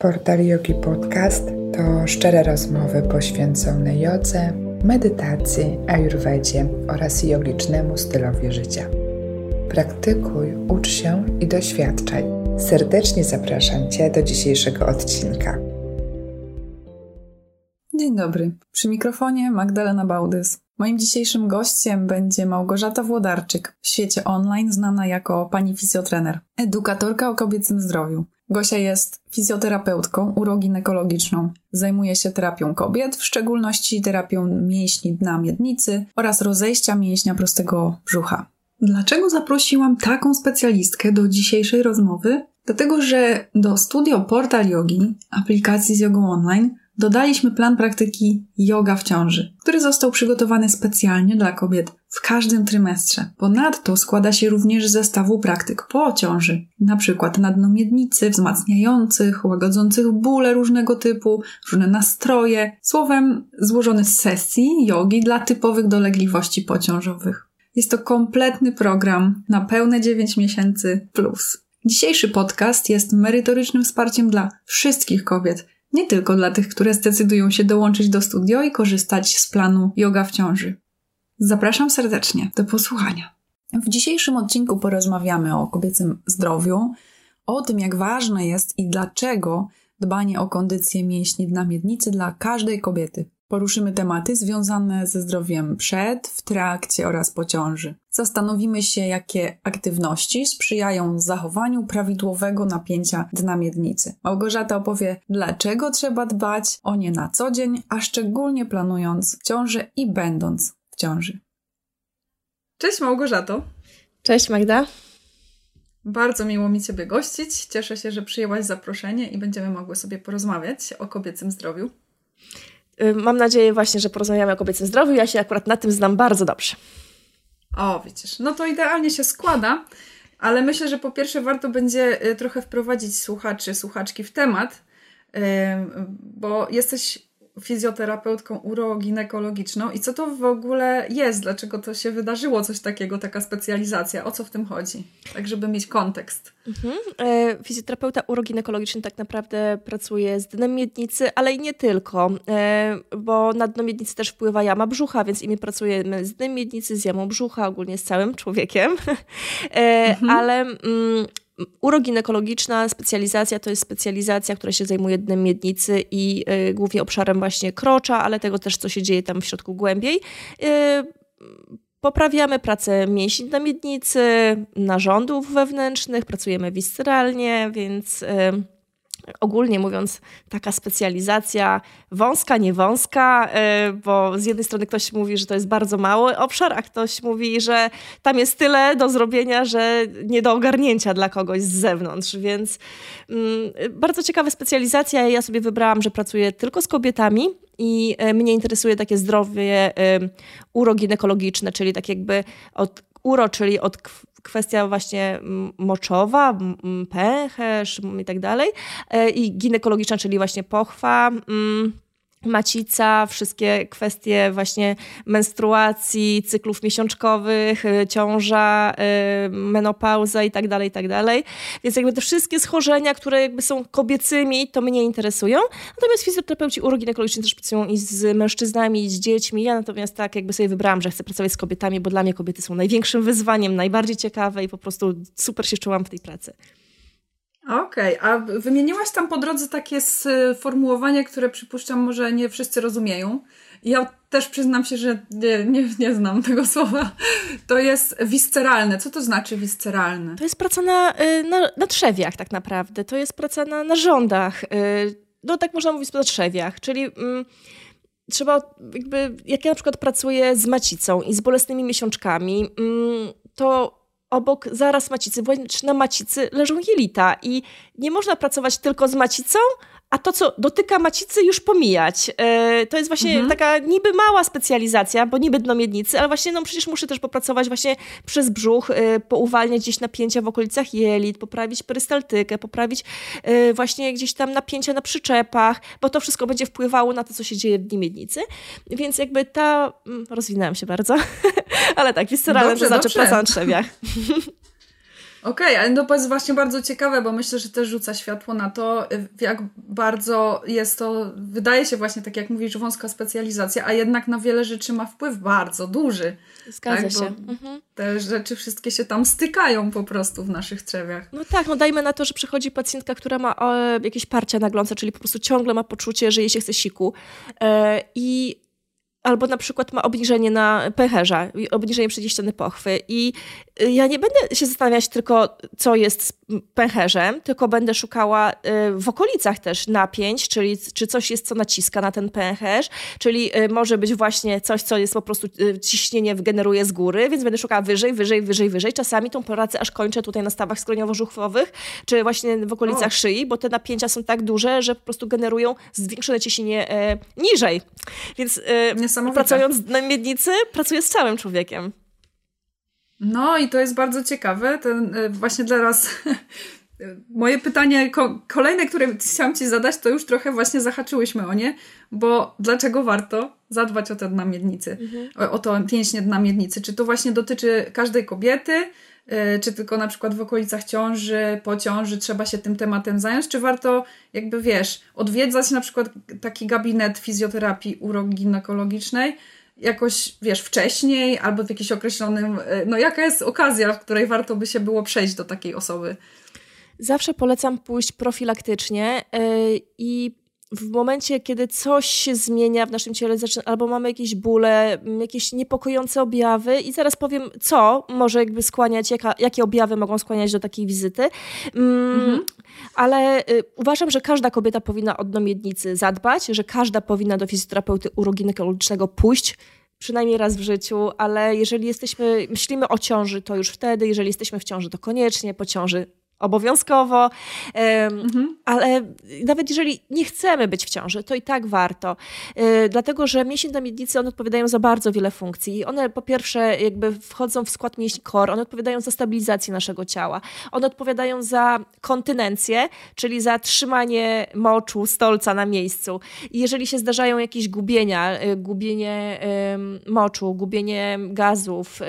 Portal Yogi Podcast to szczere rozmowy poświęcone jodze, medytacji, ayurvedzie oraz jogicznemu stylowi życia. Praktykuj, ucz się i doświadczaj. Serdecznie zapraszam Cię do dzisiejszego odcinka. Dzień dobry. Przy mikrofonie Magdalena Bałdys. Moim dzisiejszym gościem będzie Małgorzata Włodarczyk, w świecie online znana jako pani fizjotrener, edukatorka o kobiecym zdrowiu. Gosia jest fizjoterapeutką uroginekologiczną. Zajmuje się terapią kobiet, w szczególności terapią mięśni dna miednicy oraz rozejścia mięśnia prostego brzucha. Dlaczego zaprosiłam taką specjalistkę do dzisiejszej rozmowy? Dlatego, że do Studio Portal Yogi, aplikacji z jogą online, dodaliśmy plan praktyki yoga w ciąży, który został przygotowany specjalnie dla kobiet w każdym trymestrze. Ponadto składa się również z zestawu praktyk po ciąży, przykład na dno miednicy, wzmacniających, łagodzących bóle różnego typu, różne nastroje, słowem złożony z sesji jogi dla typowych dolegliwości pociążowych. Jest to kompletny program na pełne 9 miesięcy plus. Dzisiejszy podcast jest merytorycznym wsparciem dla wszystkich kobiet, nie tylko dla tych, które zdecydują się dołączyć do studio i korzystać z planu yoga w ciąży. Zapraszam serdecznie do posłuchania. W dzisiejszym odcinku porozmawiamy o kobiecym zdrowiu, o tym, jak ważne jest i dlaczego dbanie o kondycję mięśni dna miednicy dla każdej kobiety. Poruszymy tematy związane ze zdrowiem przed, w trakcie oraz po ciąży. Zastanowimy się, jakie aktywności sprzyjają zachowaniu prawidłowego napięcia dna miednicy. Małgorzata opowie, dlaczego trzeba dbać o nie na co dzień, a szczególnie planując ciążę i będąc w ciąży. Cześć Małgorzato. Cześć Magda. Bardzo miło mi Ciebie gościć. Cieszę się, że przyjęłaś zaproszenie i będziemy mogły sobie porozmawiać o kobiecym zdrowiu. Y, mam nadzieję właśnie, że porozmawiamy o kobiecym zdrowiu. Ja się akurat na tym znam bardzo dobrze. O, widzisz, no to idealnie się składa, ale myślę, że po pierwsze warto będzie y, trochę wprowadzić słuchaczy, słuchaczki w temat, bo jesteś fizjoterapeutką uroginekologiczną i co to w ogóle jest? Dlaczego to się wydarzyło, coś takiego, taka specjalizacja? O co w tym chodzi? Tak, żeby mieć kontekst. Mhm. E, fizjoterapeuta uroginekologiczny tak naprawdę pracuje z dnem miednicy, ale i nie tylko, e, bo na dno miednicy też wpływa jama brzucha, więc i my pracujemy z dnem miednicy, z jamą brzucha, ogólnie z całym człowiekiem, e, mhm. ale mm, Uroginekologiczna specjalizacja to jest specjalizacja, która się zajmuje dnem miednicy i y, głównie obszarem właśnie krocza, ale tego też, co się dzieje tam w środku głębiej. Y, poprawiamy pracę mięśni na miednicy, narządów wewnętrznych, pracujemy visceralnie, więc y, ogólnie mówiąc, taka specjalizacja wąska, nie wąska, y, bo z jednej strony ktoś mówi, że to jest bardzo mały obszar, a ktoś mówi, że tam jest tyle do zrobienia, że nie do ogarnięcia dla kogoś z zewnątrz, więc mm, bardzo ciekawa specjalizacja. Ja sobie wybrałam, że pracuję tylko z kobietami i y, mnie interesuje takie zdrowie y, uroginekologiczne, czyli tak jakby od uro, czyli od kwestia właśnie moczowa, pęcherz i tak dalej, e, i ginekologiczna, czyli właśnie pochwa, macica, wszystkie kwestie właśnie menstruacji, cyklów miesiączkowych, y, ciąża, y, menopauza i tak dalej, i tak dalej. Więc jakby te wszystkie schorzenia, które jakby są kobiecymi, to mnie interesują. Natomiast fizjoterapeuci uroginekologiczni też pracują i z mężczyznami, i z dziećmi. Ja natomiast tak jakby sobie wybrałam, że chcę pracować z kobietami, bo dla mnie kobiety są największym wyzwaniem, najbardziej ciekawe i po prostu super się czułam w tej pracy. Okej, okay. a wymieniłaś tam po drodze takie sformułowania, które przypuszczam może nie wszyscy rozumieją. Ja też przyznam się, że nie, nie, nie znam tego słowa. To jest visceralne. Co to znaczy visceralne? To jest praca na, y, na, na trzewiach tak naprawdę. To jest praca na narządach. Y, no tak można mówić na trzewiach, czyli... Mm, trzeba jakby, jak ja na przykład pracuję z macicą i z bolesnymi miesiączkami, mm, to obok zaraz macicy, wręcz na macicy leżą jelita i nie można pracować tylko z macicą, a to, co dotyka macicy, już pomijać. E, to jest właśnie mhm. taka niby mała specjalizacja, bo niby dno miednicy, ale właśnie no przecież muszę też popracować właśnie przez brzuch, e, pouwalniać gdzieś napięcia w okolicach jelit, poprawić perystaltykę, poprawić e, właśnie gdzieś tam napięcia na przyczepach, bo to wszystko będzie wpływało na to, co się dzieje w dnie miednicy. Więc jakby ta... Mm, rozwinęłam się bardzo, ale tak, visceralne to znaczy praca na trzewiach. Okej, okay, ale no to jest właśnie bardzo ciekawe, bo myślę, że też rzuca światło na to, jak bardzo jest to, wydaje się właśnie, tak jak mówisz, wąska specjalizacja, a jednak na wiele rzeczy ma wpływ bardzo duży. Zgadza tak? się. Mhm. Te rzeczy wszystkie się tam stykają po prostu w naszych trzewiach. No tak, no dajmy na to, że przychodzi pacjentka, która ma e, jakieś parcia na glące, czyli po prostu ciągle ma poczucie, że jej się chce siku. E, I albo na przykład ma obniżenie na pęcherza, obniżenie przedziściany pochwy i y, ja nie będę się zastanawiać tylko, co jest z pęcherzem, tylko będę szukała y, w okolicach też napięć, czyli czy coś jest, co naciska na ten pęcherz, czyli y, może być właśnie coś, co jest po prostu ciśnienie generuje z góry, więc będę szukała wyżej, wyżej, wyżej, wyżej. Czasami tą pracę aż kończę tutaj na stawach skroniowo-żuchwowych, czy właśnie w okolicach o. szyi, bo te napięcia są tak duże, że po prostu generują zwiększone ciśnienie e, niżej. Więc Pracując na miednicy, pracuję z całym człowiekiem. No i to jest bardzo ciekawe. Ten, e, właśnie teraz moje pytanie ko kolejne, które chciałam Ci zadać, to już trochę właśnie zahaczyłyśmy o nie, bo dlaczego warto zadbać o te dna miednicy, mhm. o, o to pięśnie dna miednicy? Czy to właśnie dotyczy każdej kobiety, czy tylko na przykład w okolicach ciąży, po ciąży trzeba się tym tematem zająć, czy warto jakby wiesz, odwiedzać na przykład taki gabinet fizjoterapii uroginekologicznej, jakoś, wiesz, wcześniej albo w jakimś określonym, e, no jaka jest okazja, w której warto by się było przejść do takiej osoby? Zawsze polecam pójść profilaktycznie yy, i w momencie, kiedy coś się zmienia w naszym ciele, albo mamy jakieś bóle, jakieś niepokojące objawy i zaraz powiem, co może jakby skłaniać, jaka, jakie objawy mogą skłaniać do takiej wizyty. Mm, mhm. Ale y, uważam, że każda kobieta powinna od domiednicy zadbać, że każda powinna do fizjoterapeuty uroginekologicznego pójść, przynajmniej raz w życiu, ale jeżeli jesteśmy, myślimy o ciąży, to już wtedy, jeżeli jesteśmy w ciąży, to koniecznie, po ciąży obowiązkowo, mhm. ale nawet jeżeli nie chcemy być w ciąży, to i tak warto, e, dlatego że mięśnie na miednicy, one odpowiadają za bardzo wiele funkcji. One po pierwsze jakby wchodzą w skład mięśni core, one odpowiadają za stabilizację naszego ciała, one odpowiadają za kontynencję, czyli za trzymanie moczu, stolca na miejscu. I jeżeli się zdarzają jakieś gubienia, e, gubienie moczu, gubienie gazów,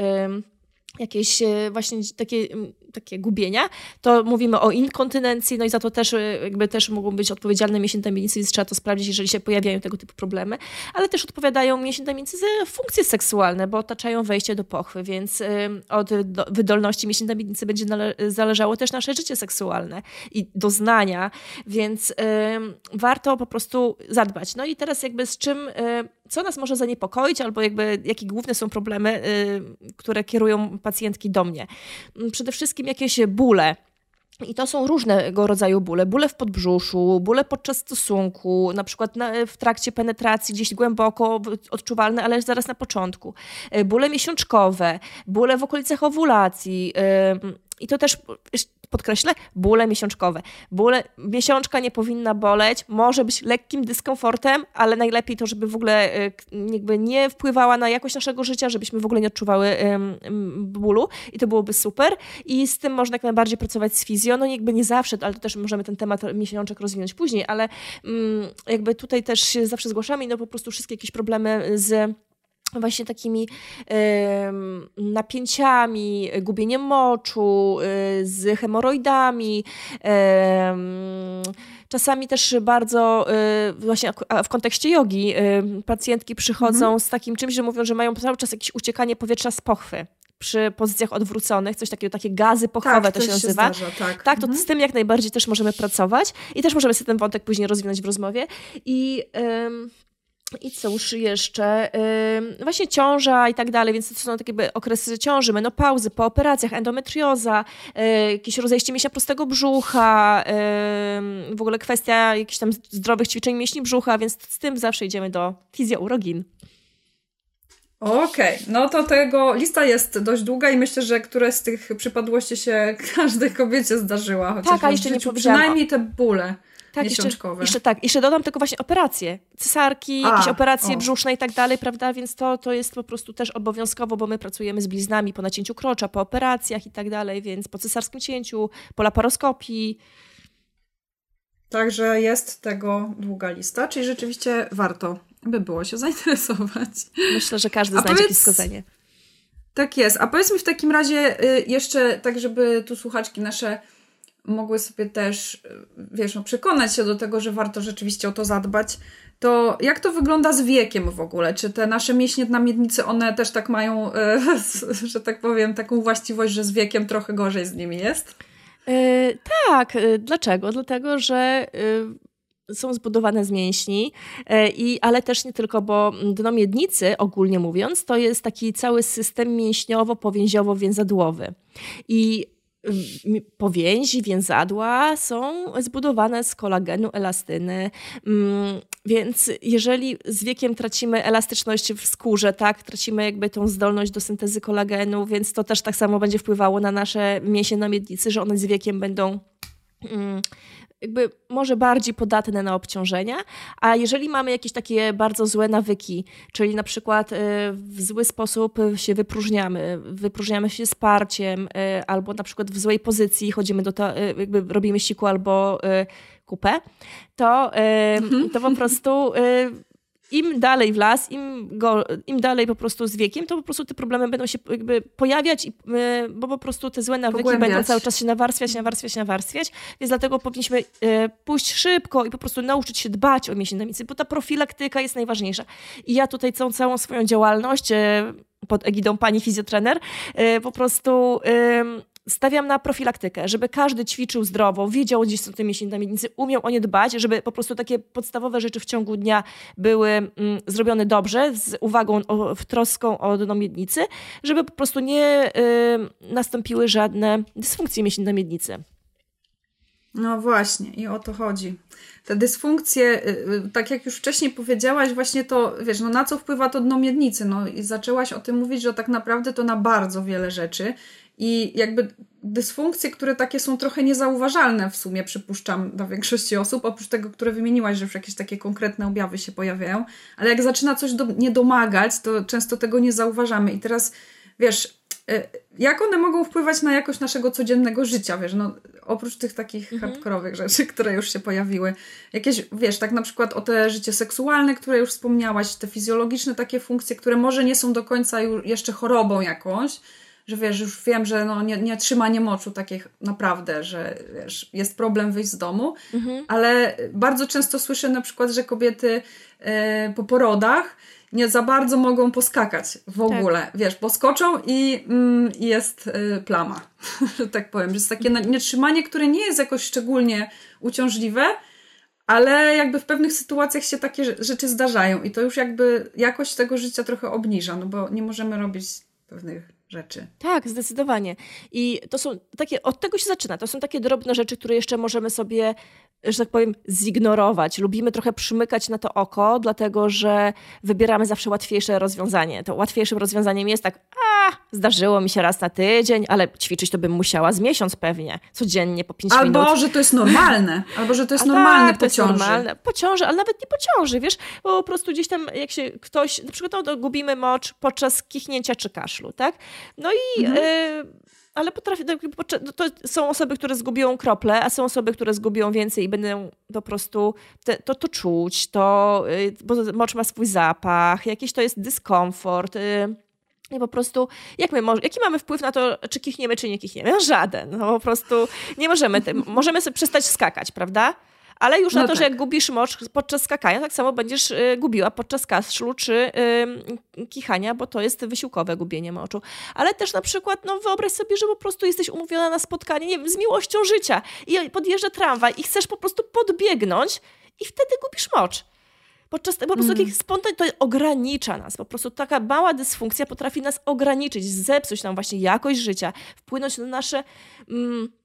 jakieś e, właśnie takie takie gubienia, to mówimy o inkontynencji, no i za to też y, jakby też mogą być odpowiedzialne mięśnie tamienicy, więc trzeba to sprawdzić, jeżeli się pojawiają tego typu problemy, ale też odpowiadają mięśnie tamienicy za funkcje seksualne, bo otaczają wejście do pochwy, więc y, od wydolności mięśni tamienicy będzie zależało też nasze życie seksualne i doznania, więc warto po prostu zadbać. No i teraz jakby z czym, co nas może zaniepokoić, albo jakby jakie główne są problemy, które kierują pacjentki do mnie. Przede wszystkim jakieś bóle. I to są różnego rodzaju bóle. Bóle w podbrzuszu, bóle podczas stosunku, na przykład w trakcie penetracji, gdzieś głęboko odczuwalne, ale zaraz na początku. E, bóle miesiączkowe, bóle w okolicach owulacji. I to też podkreślę, bóle miesiączkowe. Bóle, miesiączka nie powinna boleć, może być lekkim dyskomfortem, ale najlepiej to, żeby w ogóle e, jakby nie wpływała na jakość naszego życia, żebyśmy w ogóle nie odczuwały bólu i to byłoby super. I z tym można jak najbardziej pracować z fizją, no jakby nie zawsze, ale to też możemy ten temat miesiączek rozwinąć później, ale mm, jakby tutaj też się zawsze zgłaszamy no po prostu wszystkie jakieś problemy z właśnie takimi y, napięciami, gubieniem moczu, y, z hemoroidami. Y, czasami też bardzo, właśnie w kontekście jogi, pacjentki przychodzą mhm. z takim czymś, że mówią, że mają cały czas jakieś uciekanie powietrza z pochwy przy pozycjach odwróconych, coś takiego, takie gazy pochwowe tak, to się nazywa. Się zdarza, tak. tak, to mhm. z tym jak najbardziej też możemy pracować i też możemy sobie ten wątek później rozwinąć w rozmowie. I i cóż jeszcze? Yy, właśnie ciąża i tak dalej, więc to są takie okresy ciąży, menopauzy, po operacjach, endometrioza, yy, jakieś rozejście mięśnia prostego brzucha, yy, w ogóle kwestia jakichś tam zdrowych ćwiczeń mięśni brzucha, więc z tym zawsze idziemy do fizjourogin. Okej, okay. no to tego lista jest dość długa i myślę, że które z tych przypadłości się każdej kobiecie zdarzyła. Chociaż tak, a jeszcze nie powiedziałam. Przynajmniej te bóle tak, miesiączkowe. Jeszcze, jeszcze, tak, jeszcze dodam tylko właśnie operacje. Cesarki, a, jakieś operacje o. brzuszne i tak dalej, prawda? Więc to, to jest po prostu też obowiązkowo, bo my pracujemy z bliznami po nacięciu krocza, po operacjach i tak dalej, więc po cesarskim cięciu, po laparoskopii. Także jest tego długa lista, czyli rzeczywiście warto by było się zainteresować. Myślę, że każdy znajdzie jakieś wskazanie. Tak jest. A powiedz mi w takim razie y, jeszcze, tak żeby tu słuchaczki nasze mogły sobie też, y, wiesz, no, przekonać się do tego, że warto rzeczywiście o to zadbać, to jak to wygląda z wiekiem w ogóle? Czy te nasze mięśnie na miednicy, one też tak mają, y, że tak powiem, taką właściwość, że z wiekiem trochę gorzej z nimi jest? Yy, tak. Dlaczego? Dlatego, że yy, są zbudowane z mięśni, i, ale też nie tylko, bo dno miednicy, ogólnie mówiąc, to jest taki cały system mięśniowo-powięziowo-więzadłowy. I powięzi, więzadła są zbudowane z kolagenu, elastyny, mm, więc jeżeli z wiekiem tracimy elastyczność w skórze, tak, tracimy jakby tą zdolność do syntezy kolagenu, więc to też tak samo będzie wpływało na nasze mięśnie na miednicy, że one z wiekiem będą mm, jakby może bardziej podatne na obciążenia, a jeżeli mamy jakieś takie bardzo złe nawyki, czyli na przykład y, w zły sposób się wypróżniamy, wypróżniamy się wsparciem, y, albo na przykład w złej pozycji chodzimy do to, y, jakby robimy siku albo kupę, to, mhm. to po prostu im dalej w las, im, go, im dalej po prostu z wiekiem, to po prostu te problemy będą się jakby pojawiać, i, e, bo po prostu te złe nawyki Pogłębiać. będą cały czas się nawarstwiać, nawarstwiać, nawarstwiać, więc dlatego powinniśmy e, pójść szybko i po prostu nauczyć się dbać o mięśnie bo ta profilaktyka jest najważniejsza. I ja tutaj całą, całą swoją działalność e, pod egidą pani fizjotrener po prostu stawiam na profilaktykę, żeby każdy ćwiczył zdrowo, wiedział gdzie są te mięśnie na miednicy, umiał o nie dbać, żeby po prostu takie podstawowe rzeczy w ciągu dnia były mm, zrobione dobrze, z uwagą, o, w troską o dno miednicy, żeby po prostu nie y, nastąpiły żadne dysfunkcje mięśni na miednicy. No właśnie, i o to chodzi. Te dysfunkcje, y, y, tak jak już wcześniej powiedziałaś, właśnie to, wiesz, no na co wpływa to dno miednicy? No i zaczęłaś o tym mówić, że tak naprawdę to na bardzo wiele rzeczy. I jakby dysfunkcje, które takie są trochę niezauważalne w sumie, przypuszczam, dla większości osób, oprócz tego, które wymieniłaś, że już jakieś takie konkretne objawy się pojawiają, ale jak zaczyna coś do, nie domagać, to często tego nie zauważamy. I teraz, wiesz, y, jak one mogą wpływać na jakość naszego codziennego życia, wiesz, no oprócz tych takich mhm. hardkorowych rzeczy, które już się pojawiły. Jakieś, wiesz, tak na przykład o te życie seksualne, które już wspomniałaś, te fizjologiczne takie funkcje, które może nie są do końca już jeszcze chorobą jakąś, że wiesz, już wiem, że no nie, nie trzymanie moczu takich naprawdę, że wiesz, jest problem wyjść z domu, mhm. ale bardzo często słyszę na przykład, że kobiety e, po porodach nie za bardzo mogą poskakać w tak. ogóle, tak. wiesz, poskoczą i mm, jest y, plama, że tak powiem, że jest takie nietrzymanie, które nie jest jakoś szczególnie uciążliwe, ale jakby w pewnych sytuacjach się takie rzeczy zdarzają i to już jakby jakość tego życia trochę obniża, no bo nie możemy robić pewnych rzeczy. Tak, zdecydowanie. I to są takie, od tego się zaczyna. To są takie drobne rzeczy, które jeszcze możemy sobie że tak powiem, zignorować. Lubimy trochę przymykać na to oko, dlatego że wybieramy zawsze łatwiejsze rozwiązanie. To łatwiejszym rozwiązaniem jest tak, a zdarzyło mi się raz na tydzień, ale ćwiczyć to bym musiała z miesiąc pewnie, codziennie po 5 albo, minut. Albo, że to jest normalne, albo, że to jest a normalne tak, po to ciąży. Normalne. Po ciąży, ale nawet nie po ciąży, wiesz, bo po prostu gdzieś tam jak się ktoś, na przykład no, gubimy mocz podczas kichnięcia czy kaszlu, tak? No i... Mhm. Y ale potrafię, no, to są osoby, które zgubią krople, a są osoby, które zgubią więcej i będą po prostu te, to, to czuć, to, y, bo mocz ma swój zapach, jakiś to jest dyskomfort. Y, I po prostu, jak my, jaki mamy wpływ na to, czy kichniemy, czy nie kichniemy? No żaden. No po prostu nie możemy, możemy sobie przestać skakać, prawda? Ale już no na to, tak. że jak gubisz mocz podczas skakania, tak samo będziesz y, gubiła podczas kaszlu czy kichania, bo to jest wysiłkowe gubienie moczu. Ale też na przykład, no wyobraź sobie, że po prostu jesteś umówiona na spotkanie, nie wiem, z miłością życia i podjeżdża tramwaj i chcesz po prostu podbiegnąć i wtedy gubisz mocz. Podczas po prostu mm. takich spontan to ogranicza nas. Po prostu taka mała dysfunkcja potrafi nas ograniczyć, zepsuć nam właśnie jakość życia, wpłynąć na nasze mm,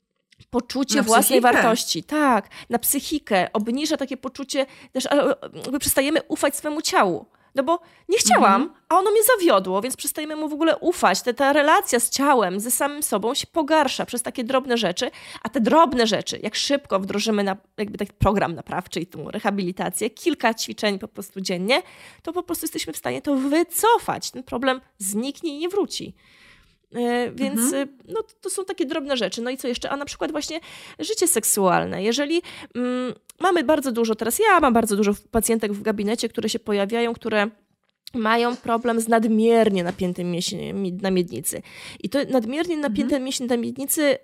poczucie własnej wartości. Tak, na psychikę. Obniża takie poczucie, też jakby przestajemy ufać swemu ciału. No bo nie chciałam, mhm. a ono mnie zawiodło, więc przestajemy mu w ogóle ufać. Ta, ta relacja z ciałem, ze samym sobą się pogarsza przez takie drobne rzeczy, a te drobne rzeczy, jak szybko wdrożymy na, jakby taki program naprawczy i tą rehabilitację, kilka ćwiczeń po prostu dziennie, to po prostu jesteśmy w stanie to wycofać. Ten problem zniknie i nie wróci. E, więc mhm. E, no, to są takie drobne rzeczy. No i co jeszcze? A na przykład właśnie życie seksualne. Jeżeli mm, mamy bardzo dużo, teraz ja mam bardzo dużo pacjentek w gabinecie, które się pojawiają, które mają problem z nadmiernie napiętym mięśniem na miednicy. I to nadmiernie napięte mhm. mięśnie na miednicy y,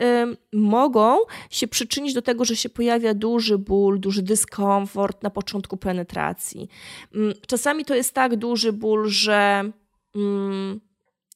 mogą się przyczynić do tego, że się pojawia duży ból, duży dyskomfort na początku penetracji. Y, czasami to jest tak duży ból, że y,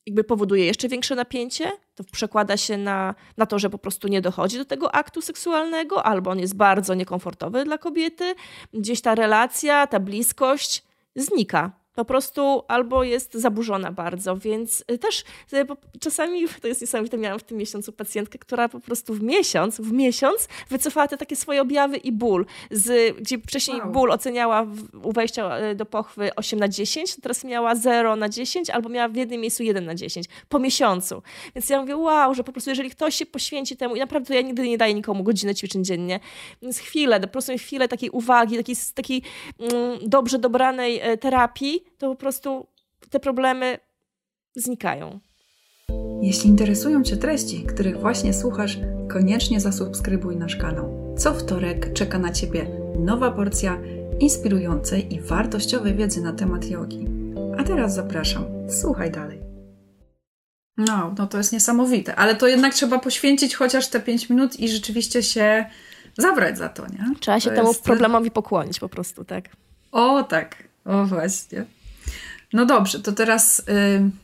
jakby powoduje jeszcze większe napięcie, to przekłada się na, na to, że po prostu nie dochodzi do tego aktu seksualnego, albo on jest bardzo niekomfortowy dla kobiety. Gdzieś ta relacja, ta bliskość znika po prostu albo jest zaburzona bardzo, więc y, też y, czasami, to jest niesamowite, miałam w tym miesiącu pacjentkę, która po prostu w miesiąc, w miesiąc wycofała te takie swoje objawy i ból, z, gdzie wcześniej wow. ból oceniała w, u wejścia y, do pochwy 8 na 10, teraz miała 0 na 10 albo miała w jednym miejscu 1 na 10 po miesiącu. Więc ja mówię, wow, że po prostu jeżeli ktoś się poświęci temu i naprawdę to ja nigdy nie daję nikomu godziny ćwiczeń dziennie, więc chwilę, po prostu chwilę takiej uwagi, takiej, takiej mm, dobrze dobranej e, terapii, to po prostu te problemy znikają. Jeśli interesują Cię treści, których właśnie słuchasz, koniecznie zasubskrybuj nasz kanał. Co wtorek czeka na Ciebie nowa porcja inspirującej i wartościowej wiedzy na temat jogi. A teraz zapraszam, słuchaj dalej. No, no to jest niesamowite, ale to jednak trzeba poświęcić chociaż te 5 minut i rzeczywiście się zabrać za to, nie? Trzeba się to temu jest... problemowi pokłonić po prostu, tak? O, tak. O, właśnie. No dobrze, to teraz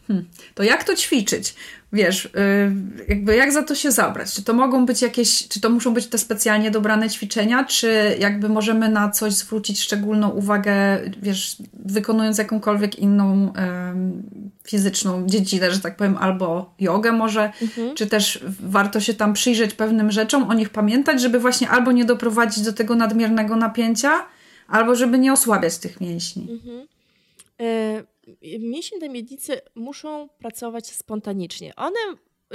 yy, to jak to ćwiczyć? Wiesz, yy, jakby jak za to się zabrać? Czy to mogą być jakieś, czy to muszą być te specjalnie dobrane ćwiczenia, czy jakby możemy na coś zwrócić szczególną uwagę, wiesz, wykonując jakąkolwiek inną fizyczną dziedzinę, że tak powiem, albo jogę może, mhm. czy też warto się tam przyjrzeć pewnym rzeczom, o nich pamiętać, żeby właśnie albo nie doprowadzić do tego nadmiernego napięcia, albo żeby nie osłabiać tych mięśni. Mhm. Y, mięśnie tej miednicy muszą pracować spontanicznie. One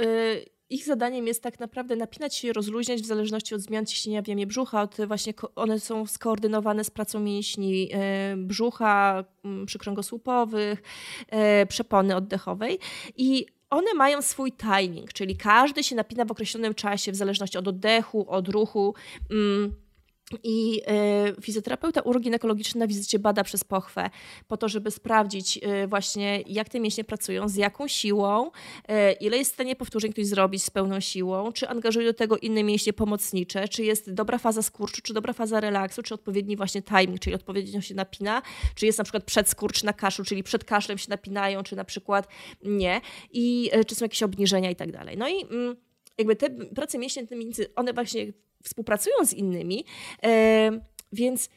y, ich zadaniem jest tak naprawdę napinać się i rozluźniać w zależności od zmian ciśnienia w jamie brzucha. Od właśnie one są skoordynowane z pracą mięśni y, brzucha, mm, przykręgosłupowych, przepony oddechowej i one mają swój timing, czyli każdy się napina w określonym czasie w zależności od oddechu, od ruchu. Mm, i y, fizjoterapeuta uroginekologiczny na wizycie bada przez pochwę, po to, żeby sprawdzić y, właśnie, jak te mięśnie pracują, z jaką siłą, y, ile jest w stanie powtórzeń ktoś zrobić z pełną siłą, czy angażuje do tego inne mięśnie pomocnicze, czy jest dobra faza skurczu, czy dobra faza relaksu, czy odpowiedni właśnie timing, czyli odpowiednio się napina, czy jest na przykład przedskurcz na kaszu, czyli przed kaszlem się napinają, czy na przykład nie, i czy są jakieś obniżenia i tak dalej. No i mm, jakby te prace mięśni, one właśnie współpracują z innymi, więc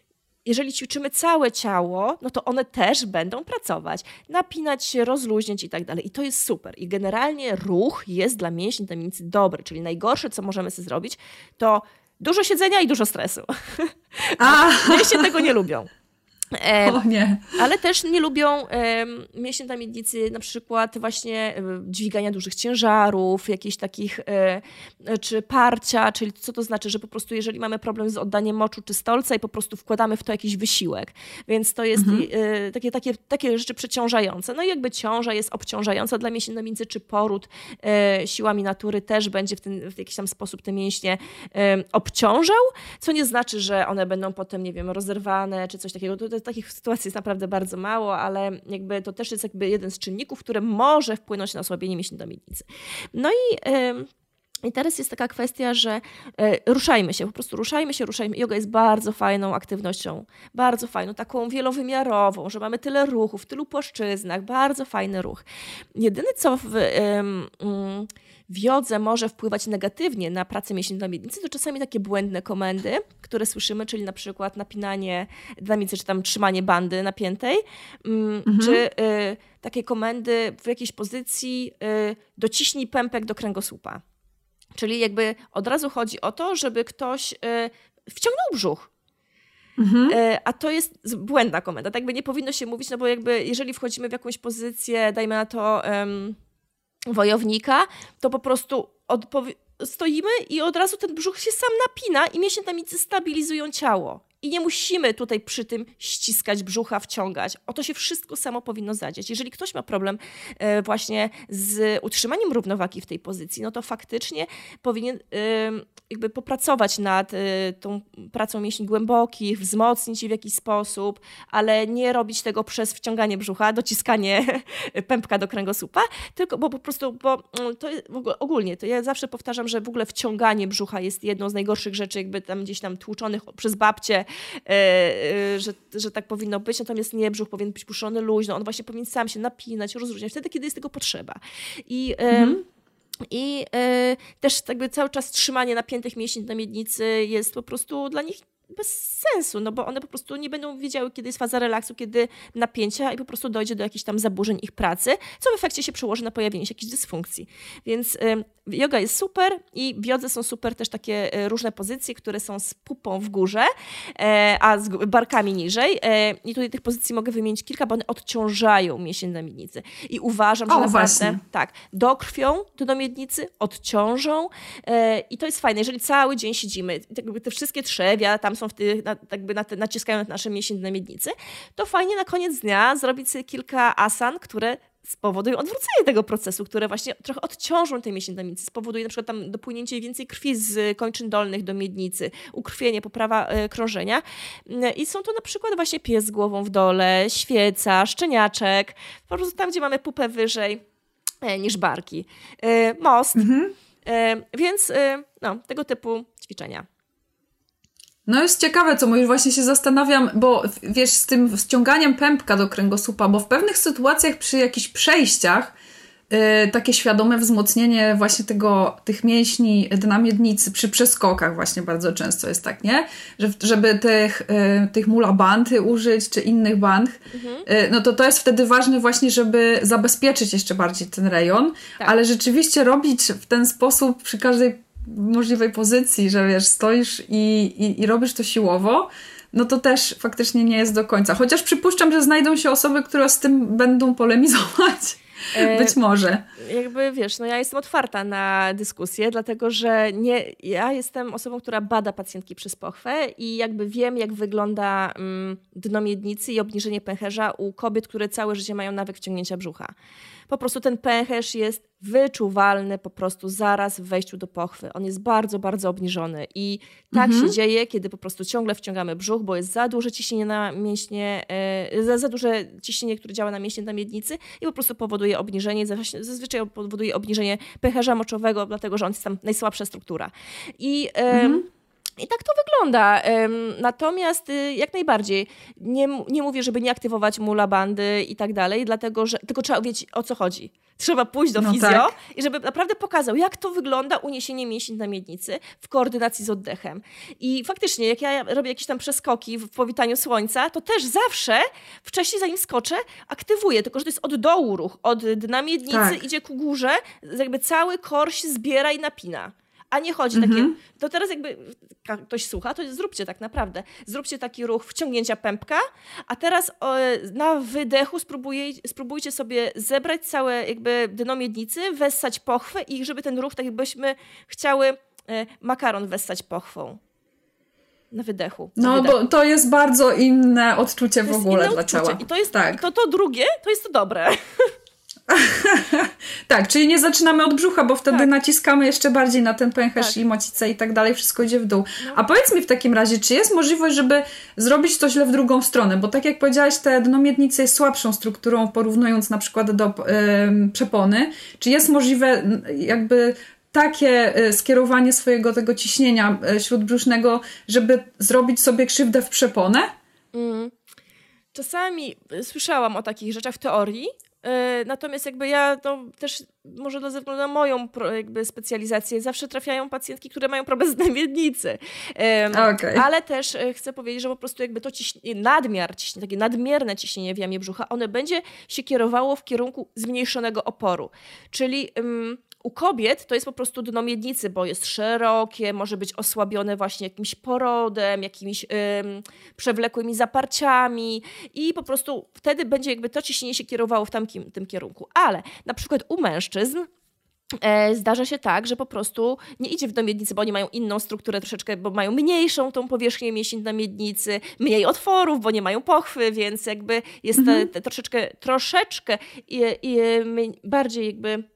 jeżeli ćwiczymy całe ciało, no to one też będą pracować, napinać się, rozluźniać i tak dalej. I to jest super. I generalnie ruch jest dla mięśni tamienicy dobry, czyli najgorsze, co możemy sobie zrobić, to dużo siedzenia i dużo stresu. A. Mięśnie tego nie lubią. E, o nie. Ale też nie lubią e, mięśnie na miednicy na przykład właśnie e, dźwigania dużych ciężarów, jakichś takich, e, czy parcia, czyli co to znaczy, że po prostu jeżeli mamy problem z oddaniem moczu czy stolca i po prostu wkładamy w to jakiś wysiłek, więc to jest mhm. E, takie, takie, takie rzeczy przeciążające. No i jakby ciąża jest obciążająca dla mięśni na miednicy, czy poród e, siłami natury też będzie w, ten, w jakiś tam sposób te mięśnie obciążał, co nie znaczy, że one będą potem, nie wiem, rozerwane, czy coś takiego. To, to takich sytuacji jest naprawdę bardzo mało, ale jakby to też jest jakby jeden z czynników, który może wpłynąć na osłabienie mięśni do. No i i teraz jest taka kwestia, że e, ruszajmy się, po prostu ruszajmy się, ruszajmy. Yoga jest bardzo fajną aktywnością, bardzo fajną, taką wielowymiarową, że mamy tyle ruchów, w tylu płaszczyznach, bardzo fajny ruch. Jedyne co w, w jodze może wpływać negatywnie na pracę mięśni dla miednicy, to czasami takie błędne komendy, które słyszymy, czyli na przykład napinanie dla miednicy, czy tam trzymanie bandy napiętej, mhm. czy y, takie komendy w jakiejś pozycji y, dociśnij pępek do kręgosłupa Czyli jakby od razu chodzi o to, żeby ktoś e, wciągnął brzuch. Mhm. E, a to jest błędna komenda. Tak by nie powinno się mówić, no bo jakby jeżeli wchodzimy w jakąś pozycję, dajmy na to um, wojownika, to po prostu stoimy i od razu ten brzuch się sam napina i mięśnie tamicy stabilizują ciało. I nie musimy tutaj przy tym ściskać brzucha, wciągać. Oto się wszystko samo powinno zadziać. Jeżeli ktoś ma problem e, właśnie z utrzymaniem równowagi w tej pozycji, no to faktycznie powinien jakby popracować nad tą pracą mięśni głębokich, wzmocnić je w jakiś sposób, ale nie robić tego przez wciąganie brzucha, dociskanie pępka do kręgosłupa, tylko bo po prostu, bo mm, to jest, ogólnie, to ja zawsze powtarzam, że w ogóle wciąganie brzucha jest jedną z najgorszych rzeczy, jakby tam gdzieś tam tłuczonych przez babcie, e, e, że, że tak powinno być, natomiast nie, brzuch powinien być puszczony luźno, on właśnie powinien sam się napinać, rozróżniać, wtedy, kiedy jest tego potrzeba. I mhm. I y, też jakby cały czas trzymanie napiętych mięśni na miednicy jest po prostu dla nich bez sensu, no bo one po prostu nie będą wiedziały, kiedy jest faza relaksu, kiedy napięcia i po prostu dojdzie do jakichś tam zaburzeń ich pracy, co w efekcie się przełoży na pojawienie się jakichś dysfunkcji. Więc y, yoga jest super i w jodze są super też takie y, różne pozycje, które są z pupą w górze, e, a z barkami niżej. E, I tutaj tych pozycji mogę wymienić kilka, bo one odciążają mięsień na miednicy. I uważam, że o, naprawdę właśnie. tak, dokrwią do miednicy, odciążą e, i to jest fajne. Jeżeli cały dzień siedzimy, te wszystkie trzewia tam są w tych, jakby na te, naciskają na nasze mięśnie na miednicy, to fajnie na koniec dnia zrobić sobie kilka asan, które spowodują odwrócenie tego procesu, które właśnie trochę odciążą te mięśnie miednicy, spowoduje na przykład tam dopłynięcie więcej krwi z kończyn dolnych do miednicy, ukrwienie, poprawa e, krążenia mm, i są to na przykład właśnie pies z głową w dole, świeca, szczeniaczek, po prostu tam, gdzie mamy pupę wyżej e, niż barki. E, most. Mhm. Więc no, tego typu ćwiczenia. No jest ciekawe, co mówisz, właśnie się zastanawiam, bo wiesz, z tym ściąganiem pępka do kręgosłupa, bo w pewnych sytuacjach przy jakichś przejściach yy, takie świadome wzmocnienie właśnie tego, tych mięśni dna miednicy przy przeskokach właśnie bardzo często jest tak, nie? Że, żeby tych, yy, tych mula bandy użyć, czy innych band, mhm. yy, no to to jest wtedy ważne właśnie, żeby zabezpieczyć jeszcze bardziej ten rejon, tak. ale rzeczywiście robić w ten sposób przy każdej możliwej pozycji, że wiesz, stoisz i, i, i robisz to siłowo, no to też faktycznie nie jest do końca. Chociaż przypuszczam, że znajdą się osoby, które z tym będą polemizować. E, Być może. Jakby wiesz, no ja jestem otwarta na dyskusję, dlatego że nie, ja jestem osobą, która bada pacjentki przez pochwę i jakby wiem, jak wygląda mm, dno miednicy i obniżenie pęcherza u kobiet, które całe życie mają nawyk wciągnięcia brzucha po prostu ten pęcherz jest wyczuwalny po prostu zaraz w wejściu do pochwy. On jest bardzo, bardzo obniżony i tak mhm. się dzieje, kiedy po prostu ciągle wciągamy brzuch, bo jest za duże ciśnienie na mięśnie, e, za, za duże ciśnienie, które działa na mięśnie na miednicy i po prostu powoduje obniżenie, zazwyczaj powoduje obniżenie pęcherza moczowego, dlatego że on jest tam najsłabsza struktura. I mhm. I tak to wygląda. Natomiast y, jak najbardziej nie, nie mówię, żeby nie aktywować mula bandy i tak dalej, dlatego że tylko trzeba wiedzieć o co chodzi. Trzeba pójść do no fizjo tak. i żeby naprawdę pokazał, jak to wygląda uniesienie mięśni na miednicy w koordynacji z oddechem. I faktycznie, jak ja robię jakieś tam przeskoki w powitaniu słońca, to też zawsze wcześniej, zanim skoczę, aktywuję, tylko że to jest od dołu ruch, od dna miednicy tak. idzie ku górze, jakby cały kor się zbiera i napina a nie chodzi -hmm. takie, to teraz jakby ktoś słucha, to zróbcie tak naprawdę. Zróbcie taki ruch wciągnięcia pępka, a teraz na wydechu spróbuj, spróbujcie sobie zebrać całe jakby dno miednicy, wessać pochwę i żeby ten ruch, tak jakbyśmy chciały e, makaron wessać pochwą. Na wydechu. No, wydechu. bo to jest bardzo inne odczucie w ogóle dla ciała. I to jest tak. to, to drugie, to jest to dobre. tak, czyli nie zaczynamy od brzucha, bo wtedy tak. naciskamy jeszcze bardziej na ten pęcherz tak. i mocicę i tak dalej, wszystko idzie w dół. No. A powiedz mi w takim razie, czy jest możliwość, żeby zrobić to źle w drugą stronę? Bo tak jak powiedziałaś, te dno miednicy jest słabszą strukturą, porównując na przykład do yy, przepony. Czy jest możliwe jakby takie y, skierowanie swojego tego ciśnienia y, śródbrzusznego, żeby zrobić sobie krzywdę w przeponę? Mm. Czasami słyszałam o takich rzeczach w teorii, natomiast jakby ja no, też może ze względu na moją jakby specjalizację zawsze trafiają pacjentki, które mają problem z namiednicy. Okay. Ale też e, chcę powiedzieć, że po prostu jakby to ciśnienie, nadmiar ciśnienie, takie nadmierne ciśnienie w jamie brzucha, one będzie się kierowało w kierunku zmniejszonego oporu. Czyli u kobiet to jest po prostu dno miednicy, bo jest szerokie, może być osłabione właśnie jakimś porodem, jakimiś ym, przewlekłymi zaparciami i po prostu wtedy będzie jakby to ciśnienie się kierowało w tamkim, tym kierunku. Ale na przykład u mężczyzn E, zdarza się tak, że po prostu nie idzie w miednicy, bo oni mają inną strukturę troszeczkę, bo mają mniejszą tą powierzchnię mięśni na miednicy, mniej otworów, bo nie mają pochwy, więc jakby jest mhm. te, te troszeczkę, troszeczkę i, i, bardziej jakby.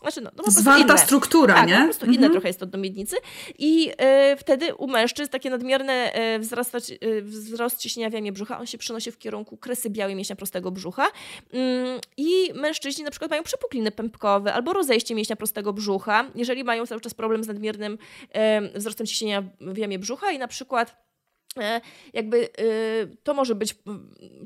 Znaczy, no, no Zwarta struktura, tak, nie? po prostu mhm. inne trochę jest to do miednicy. I y, wtedy u mężczyzn takie nadmierne y, wzrastać, y, wzrost ciśnienia w jamie brzucha, on się przenosi w kierunku kresy białej mięśnia prostego brzucha. Mm, I mężczyźni na przykład mają przepukliny pępkowe albo rozejście mięśnia prostego brzucha, jeżeli mają cały czas problem z nadmiernym wzrostem ciśnienia w jamie brzucha i na przykład E, jakby y, to może być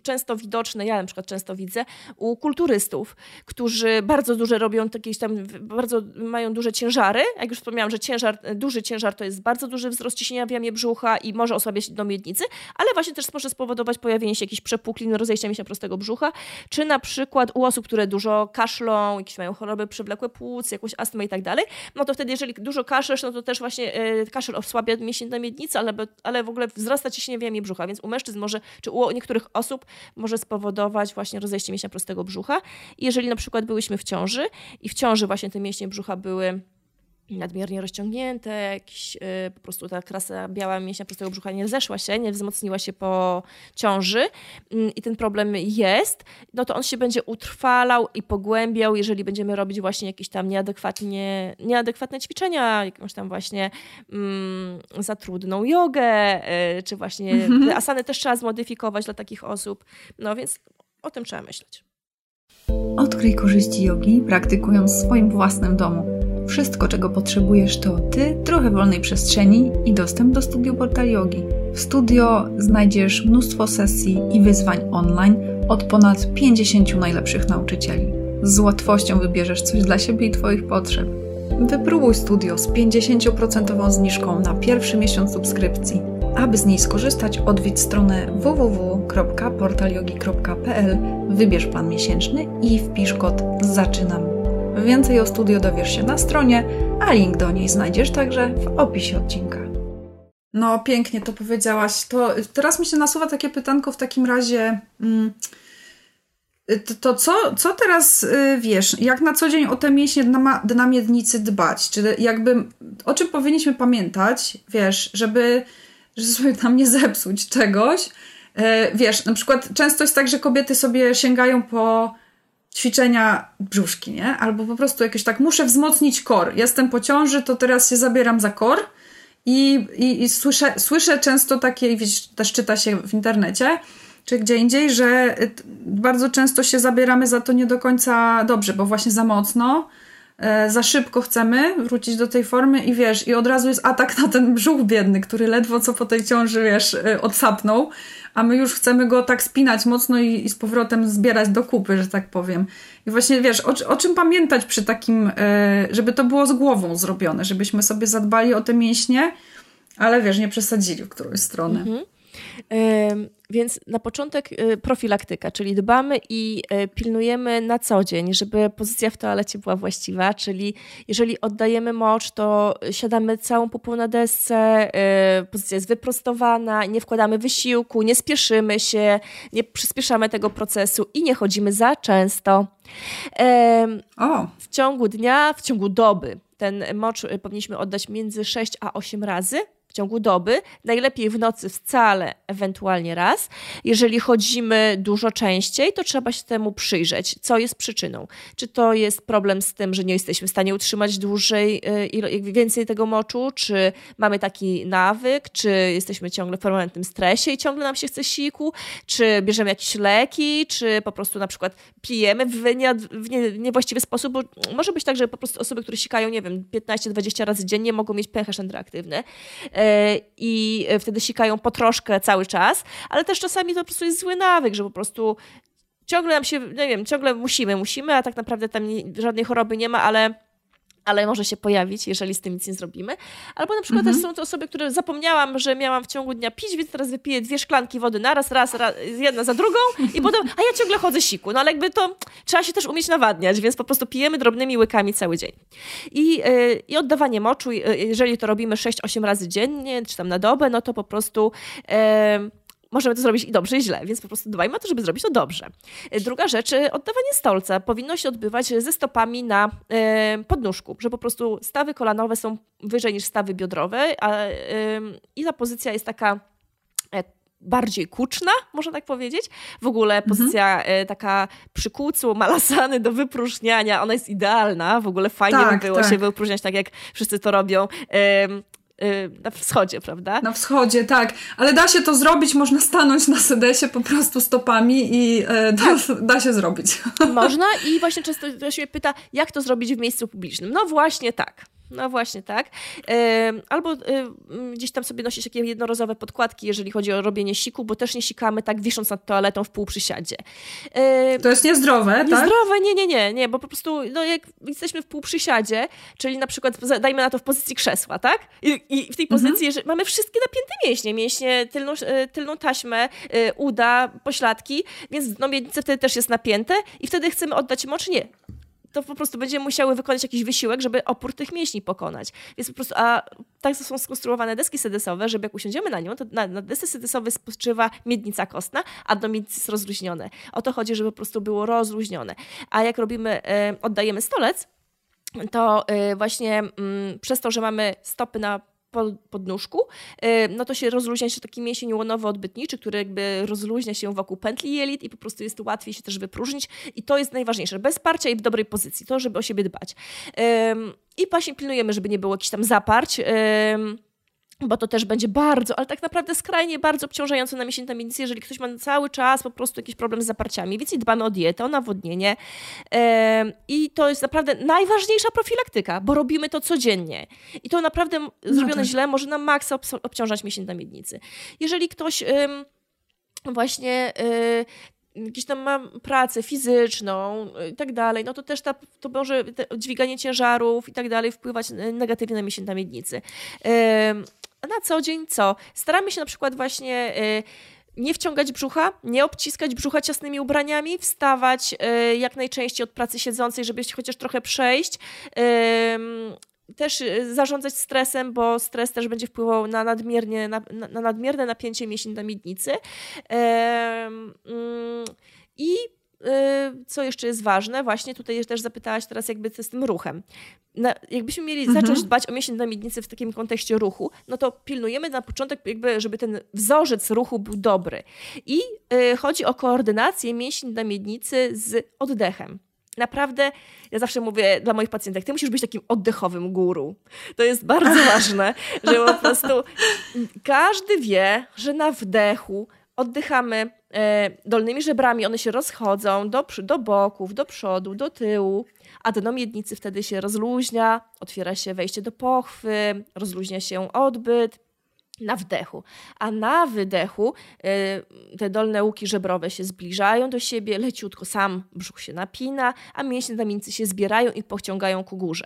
często widoczne, ja na przykład często widzę, u kulturystów, którzy bardzo duże robią jakieś tam, bardzo mają duże ciężary. Jak już wspomniałam, że ciężar, duży ciężar to jest bardzo duży wzrost ciśnienia w jamie brzucha i może osłabiać do miednicy, ale właśnie też może spowodować pojawienie się jakichś przepuklin, rozejścia mięśnia prostego brzucha, czy na przykład u osób, które dużo kaszlą, jakieś mają choroby przewlekłe płuc, jakąś astmę i tak dalej, no to wtedy jeżeli dużo kaszlesz, no to też właśnie e, kaszel osłabia mięśnie na miednicy, ale, ale w ogóle wzrost wzrasta ciśnienie w jamie brzucha, więc u mężczyzn może, czy u niektórych osób może spowodować właśnie rozejście mięśnia prostego brzucha. I jeżeli na przykład byłyśmy w ciąży i w ciąży właśnie te mięśnie brzucha były nadmiernie rozciągnięte, jakiś, yy, po prostu ta krasa biała mięśnia prostego brzucha nie zeszła się, nie wzmocniła się po ciąży yy, i ten problem jest, no to on się będzie utrwalał i pogłębiał, jeżeli będziemy robić właśnie jakieś tam nieadekwatnie, nieadekwatne ćwiczenia, jakąś tam właśnie yy, za trudną jogę, y, czy właśnie mhm. asany też trzeba zmodyfikować dla takich osób, no więc o tym trzeba myśleć. Odkryj korzyści jogi, praktykując w swoim własnym domu. Wszystko, czego potrzebujesz, to ty, trochę wolnej przestrzeni i dostęp do studio Portal Yogi. W studio znajdziesz mnóstwo sesji i wyzwań online od ponad 50 najlepszych nauczycieli. Z łatwością wybierzesz coś dla siebie i Twoich potrzeb. Wypróbuj studio z 50% zniżką na pierwszy miesiąc subskrypcji. Aby z niej skorzystać, odwiedź stronę www.portalyogi.pl, wybierz plan miesięczny i wpisz kod ZAczynam. Więcej o studio dowiesz się na stronie, a link do niej znajdziesz także w opisie odcinka. No, pięknie to powiedziałaś. To teraz mi się nasuwa takie pytanko w takim razie. Mm, to, to co, co teraz y, wiesz, jak na co dzień o te mięśnie na miednicy dbać? Czy jakby, o czym powinniśmy pamiętać, wiesz, żeby, żeby sobie tam nie zepsuć czegoś? E, wiesz, na przykład często jest tak, że kobiety sobie sięgają po ćwiczenia brzuszki, nie? Albo po prostu jakieś tak, muszę wzmocnić kor. Jestem po ciąży, to teraz się zabieram za kor. I, i, i słyszę, słyszę często takie, widzisz, też czyta się w internecie, czy gdzie indziej, że bardzo często się zabieramy za to nie do końca dobrze, bo właśnie za mocno, za szybko chcemy wrócić do tej formy i wiesz, i od razu jest atak na ten brzuch biedny, który ledwo co po tej ciąży, wiesz, e, odsapnął a my już chcemy go tak spinać mocno i, i z powrotem zbierać do kupy, że tak powiem. I właśnie wiesz, o, o czym pamiętać przy takim, e, żeby to było z głową zrobione, żebyśmy sobie zadbali o te mięśnie, ale wiesz, nie przesadzili w którąś stronę. Mhm. Więc na początek y, profilaktyka, czyli dbamy i y, pilnujemy na co dzień, żeby pozycja w toalecie była właściwa, czyli jeżeli oddajemy mocz, to siadamy całą pupą na desce, y, pozycja jest wyprostowana, nie wkładamy wysiłku, nie spieszymy się, nie przyspieszamy tego procesu i nie chodzimy za często. W ciągu dnia, w ciągu doby ten mocz powinniśmy oddać między 6 a 8 razy ciągu doby, najlepiej w nocy wcale, ewentualnie raz. Jeżeli chodzimy dużo częściej, to trzeba się temu przyjrzeć, co jest przyczyną. Czy to jest problem z tym, że nie jesteśmy w stanie utrzymać dłużej, y, więcej tego moczu, czy mamy taki nawyk, czy jesteśmy ciągle w permanentnym stresie i ciągle nam się chce siku, czy bierzemy jakieś leki, czy po prostu na przykład pijemy w, nie, w nie, niewłaściwy sposób, bo może być tak, że po prostu osoby, które sikają, nie wiem, 15-20 razy dziennie mogą mieć pęcherz reaktywny i wtedy sikają po troszkę cały czas, ale też czasami to po prostu jest zły nawyk, że po prostu ciągle nam się, nie wiem, ciągle musimy, musimy, a tak naprawdę tam żadnej choroby nie ma, ale ale może się pojawić, jeżeli z tym nic nie zrobimy. Albo na przykład mhm. też są to osoby, które zapomniałam, że miałam w ciągu dnia pić, więc teraz wypiję dwie szklanki wody naraz, raz, raz jedna za drugą i potem, a ja ciągle chodzę siku. No ale jakby to trzeba się też umieć nawadniać, więc po prostu pijemy drobnymi łykami cały dzień. I, yy, i oddawanie moczu, yy, jeżeli to robimy 6-8 razy dziennie, czy tam na dobę, no to po prostu... Yy, możemy to zrobić i dobrze, i źle, więc po prostu dbajmy o to, żeby zrobić to dobrze. Druga rzecz, oddawanie stolca powinno się odbywać ze stopami na podnóżku, że po prostu stawy kolanowe są wyżej niż stawy biodrowe a, i ta pozycja jest taka bardziej kuczna, można tak powiedzieć. W ogóle mhm. pozycja mhm. taka przy kółcu malasany do wypróżniania, ona jest idealna. W ogóle fajnie tak, by było tak. się wypróżniać tak, jak wszyscy to robią. Y, na wschodzie, prawda? Na wschodzie, tak. Ale da się to zrobić, można stanąć na sedesie po prostu stopami i e, da, tak. da, się zrobić. Można i właśnie często ktoś mnie pyta, jak to zrobić w miejscu publicznym. No właśnie tak. No właśnie tak. Albo gdzieś tam sobie nosić takie jednorazowe podkładki, jeżeli chodzi o robienie siku, bo też nie sikamy tak wisząc nad toaletą w półprzysiadzie. To jest niezdrowe, tak? Niezdrowe, nie, nie, nie, nie, bo po prostu no jak jesteśmy w półprzysiadzie, czyli na przykład dajmy na to w pozycji krzesła, tak? I, i w tej mhm. pozycji mhm. mamy wszystkie napięte mięśnie, mięśnie, tylną, e, tylną taśmę, e, uda, pośladki, więc no miednice wtedy też jest napięte i wtedy chcemy oddać mocz, nie to po prostu będziemy musiały wykonać jakiś wysiłek, żeby opór tych mięśni pokonać. Więc po prostu, a tak są skonstruowane deski sedesowe, żeby jak usiądziemy na nią, to na, na desce sedesowej spoczywa miednica kostna, a do miednicy jest rozluźnione. O to chodzi, żeby po prostu było rozluźnione. A jak robimy, oddajemy stolec, to e, właśnie mm, przez to, że mamy stopy na podnóżku, y, no to się rozluźnia się taki mięsień łonowo-odbytniczy, który jakby rozluźnia się wokół pętli jelit i po prostu jest łatwiej się też wypróżnić i to jest najważniejsze, bez parcia i w dobrej pozycji, to żeby o siebie dbać. I właśnie pilnujemy, żeby nie było jakichś tam zaparć, bo to też będzie bardzo, ale tak naprawdę skrajnie bardzo obciążające na miesięczną miednicę, jeżeli ktoś ma cały czas po prostu jakiś problem z zaparciami. Więc i dbamy o dietę, o nawodnienie i to jest naprawdę najważniejsza profilaktyka, bo robimy to codziennie. I to naprawdę no zrobione tak. źle może nam maksa obciążać miesięczną miednicy. Jeżeli ktoś właśnie y, jakieś tam ma pracę fizyczną i tak dalej, no to też ta, to może dźwiganie ciężarów i tak dalej wpływać negatywnie na miesięczną miednicy na co dzień co? Staramy się na przykład właśnie y, nie wciągać brzucha, nie obciskać brzucha ciasnymi ubraniami, wstawać y, jak najczęściej od pracy siedzącej, żeby się chociaż trochę przejść. Też y, zarządzać stresem, bo stres też będzie wpływał na, nadmiernie, na, na nadmierne napięcie mięśni na miednicy. Mm, I co jeszcze jest ważne, właśnie tutaj też zapytałaś teraz jakby z tym ruchem. Na, jakbyśmy mieli mhm. zacząć dbać o mięsień na miednicy w takim kontekście ruchu, no to pilnujemy na początek jakby, żeby ten wzorzec ruchu był dobry. I y, chodzi o koordynację mięśni na miednicy z oddechem. Naprawdę, ja zawsze mówię dla moich pacjentek, ty musisz być takim oddechowym guru. To jest bardzo ważne, że po prostu każdy wie, że na wdechu oddychamy dolnymi żebrami, one się rozchodzą do, do boków, do przodu, do tyłu, a dno miednicy wtedy się rozluźnia, otwiera się wejście do pochwy, rozluźnia się odbyt na wdechu. A na wydechu e, te dolne łuki żebrowe się zbliżają do siebie, leciutko sam brzuch się napina, a mięśnie na miednicy się zbierają i pociągają ku górze.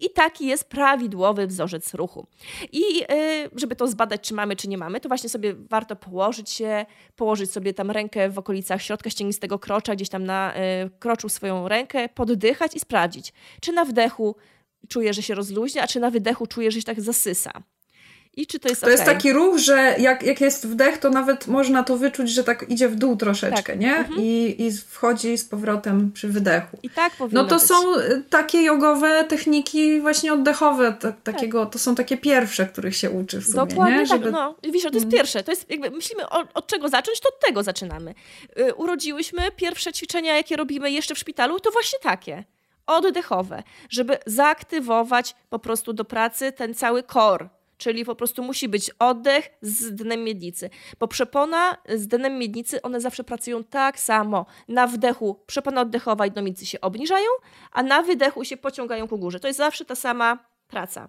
I taki jest prawidłowy wzorzec ruchu. I y, żeby to zbadać, czy mamy, czy nie mamy, to właśnie sobie warto położyć się, położyć sobie tam rękę w okolicach środka ścięgnistego krocza, gdzieś tam na y, kroczu swoją rękę, poddychać i sprawdzić, czy na wdechu czuję, że się rozluźnia, a czy na wydechu czuję, że się tak zasysa i czy to jest To okay. jest taki ruch, że jak, jak jest wdech, to nawet można to wyczuć, że tak idzie w dół troszeczkę, tak. nie? Mhm. I, I wchodzi z powrotem przy wydechu. I tak powinno No to być. są y, takie jogowe techniki właśnie oddechowe, tak. takiego, to są takie pierwsze, których się uczy w sumie, Dokładnie nie? tak, Żeby... no. Wiesz, to jest mm. pierwsze, to jest jakby, myślimy o, od czego zacząć, to od tego zaczynamy. Yy, urodziłyśmy, pierwsze ćwiczenia, jakie robimy jeszcze w szpitalu, to właśnie takie oddechowe, żeby zaaktywować po prostu do pracy ten cały kor, Czyli po prostu musi być oddech z dnem miednicy. Bo przepona z dnem miednicy, one zawsze pracują tak samo. Na wdechu przepona oddechowa i dnomicy się obniżają, a na wydechu się pociągają ku górze. To jest zawsze ta sama praca.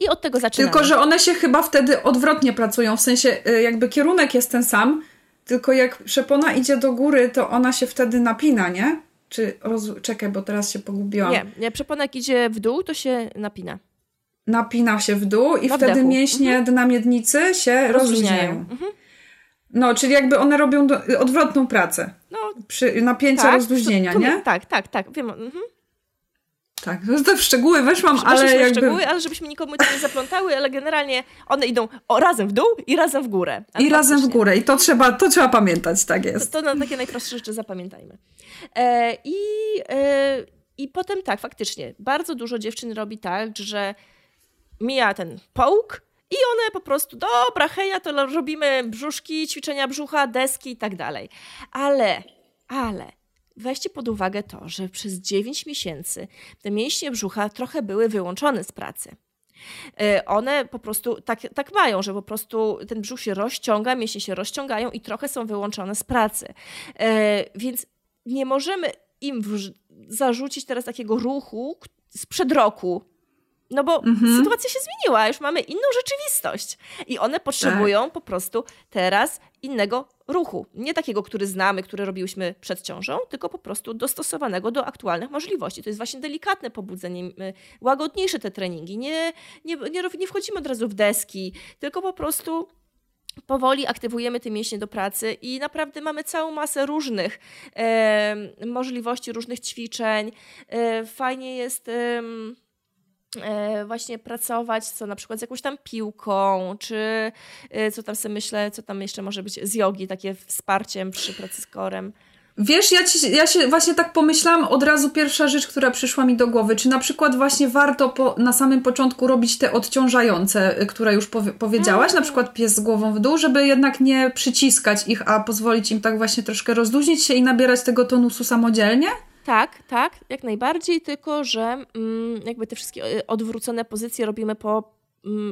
I od tego zaczynamy. Tylko, że one się chyba wtedy odwrotnie pracują, w sensie y, jakby kierunek jest ten sam, tylko jak przepona idzie do góry, to ona się wtedy napina, nie? Czy roz... czekaj, bo teraz się pogubiłam. Nie, nie, przepona jak idzie w dół, to się napina napina się w dół i wtedy mięśnie mhm. dna miednicy się rozluźniają. Mhm. No, czyli jakby one robią do, odwrotną pracę. No, Przy napięcia tak, rozluźnienia, nie? Tak, tak, tak. Wiem. Mhm. Tak, to w szczegóły weszłam, Weszliśmy ale jakby... szczegóły, ale żebyśmy nikomu nie zaplątały, ale generalnie one idą o, razem w dół i razem w górę. I razem w górę i to trzeba, to trzeba pamiętać, tak jest. To, to na takie najprostsze rzeczy zapamiętajmy. E, I... E, i potem tak, faktycznie, bardzo dużo dziewczyn robi tak, że mija ten połk i one po prostu, dobra, heja, to robimy brzuszki, ćwiczenia brzucha, deski i tak dalej. Ale, ale, weźcie pod uwagę to, że przez 9 miesięcy te mięśnie brzucha trochę były wyłączone z pracy. E, one po prostu tak, tak mają, że po prostu ten brzuch się rozciąga, mięśnie się rozciągają i trochę są wyłączone z pracy. E, więc nie możemy im zarzucić teraz takiego ruchu sprzed roku. No bo mhm. sytuacja się zmieniła, już mamy inną rzeczywistość. I one potrzebują tak. po prostu teraz innego ruchu. Nie takiego, który znamy, który robiłyśmy przed ciążą, tylko po prostu dostosowanego do aktualnych możliwości. To jest właśnie delikatne pobudzenie, łagodniejsze te treningi. Nie, nie, nie, nie wchodzimy od razu w deski, tylko po prostu powoli aktywujemy te mięśnie do pracy i naprawdę mamy całą masę różnych e, możliwości, różnych ćwiczeń. E, fajnie jest. E, właśnie pracować, co na przykład z jakąś tam piłką, czy e, co tam sobie myślę, co tam jeszcze może być z jogi, takie wsparciem przy pracy z korem. Wiesz, ja, ci, ja się właśnie tak pomyślałam, od razu pierwsza rzecz, która przyszła mi do głowy, czy na przykład właśnie warto po, na samym początku robić te odciążające, y, które już powie, powiedziałaś, na przykład pies z głową w dół, żeby jednak nie przyciskać ich, a pozwolić im tak właśnie troszkę rozluźnić się i nabierać tego tonusu samodzielnie? Tak, tak, jak najbardziej, tylko że mm, jakby te wszystkie y, odwrócone pozycje robimy po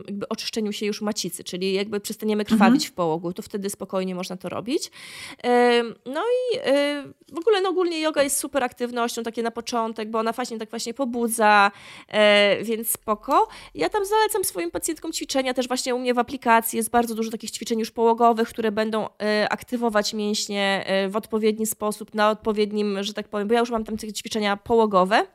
jakby oczyszczeniu się już macicy, czyli jakby przestaniemy krwawić mhm. w połogu, to wtedy spokojnie można to robić. No i w ogóle no ogólnie yoga jest super aktywnością, takie na początek, bo ona właśnie tak właśnie pobudza, e, więc spoko. Ja tam zalecam swoim pacjentkom ćwiczenia, też właśnie u mnie w aplikacji jest bardzo dużo takich ćwiczeń już połogowych, które będą e, aktywować mięśnie e, w odpowiedni sposób, na odpowiednim, że tak powiem, bo ja już mam tam te ćwiczenia połogowe,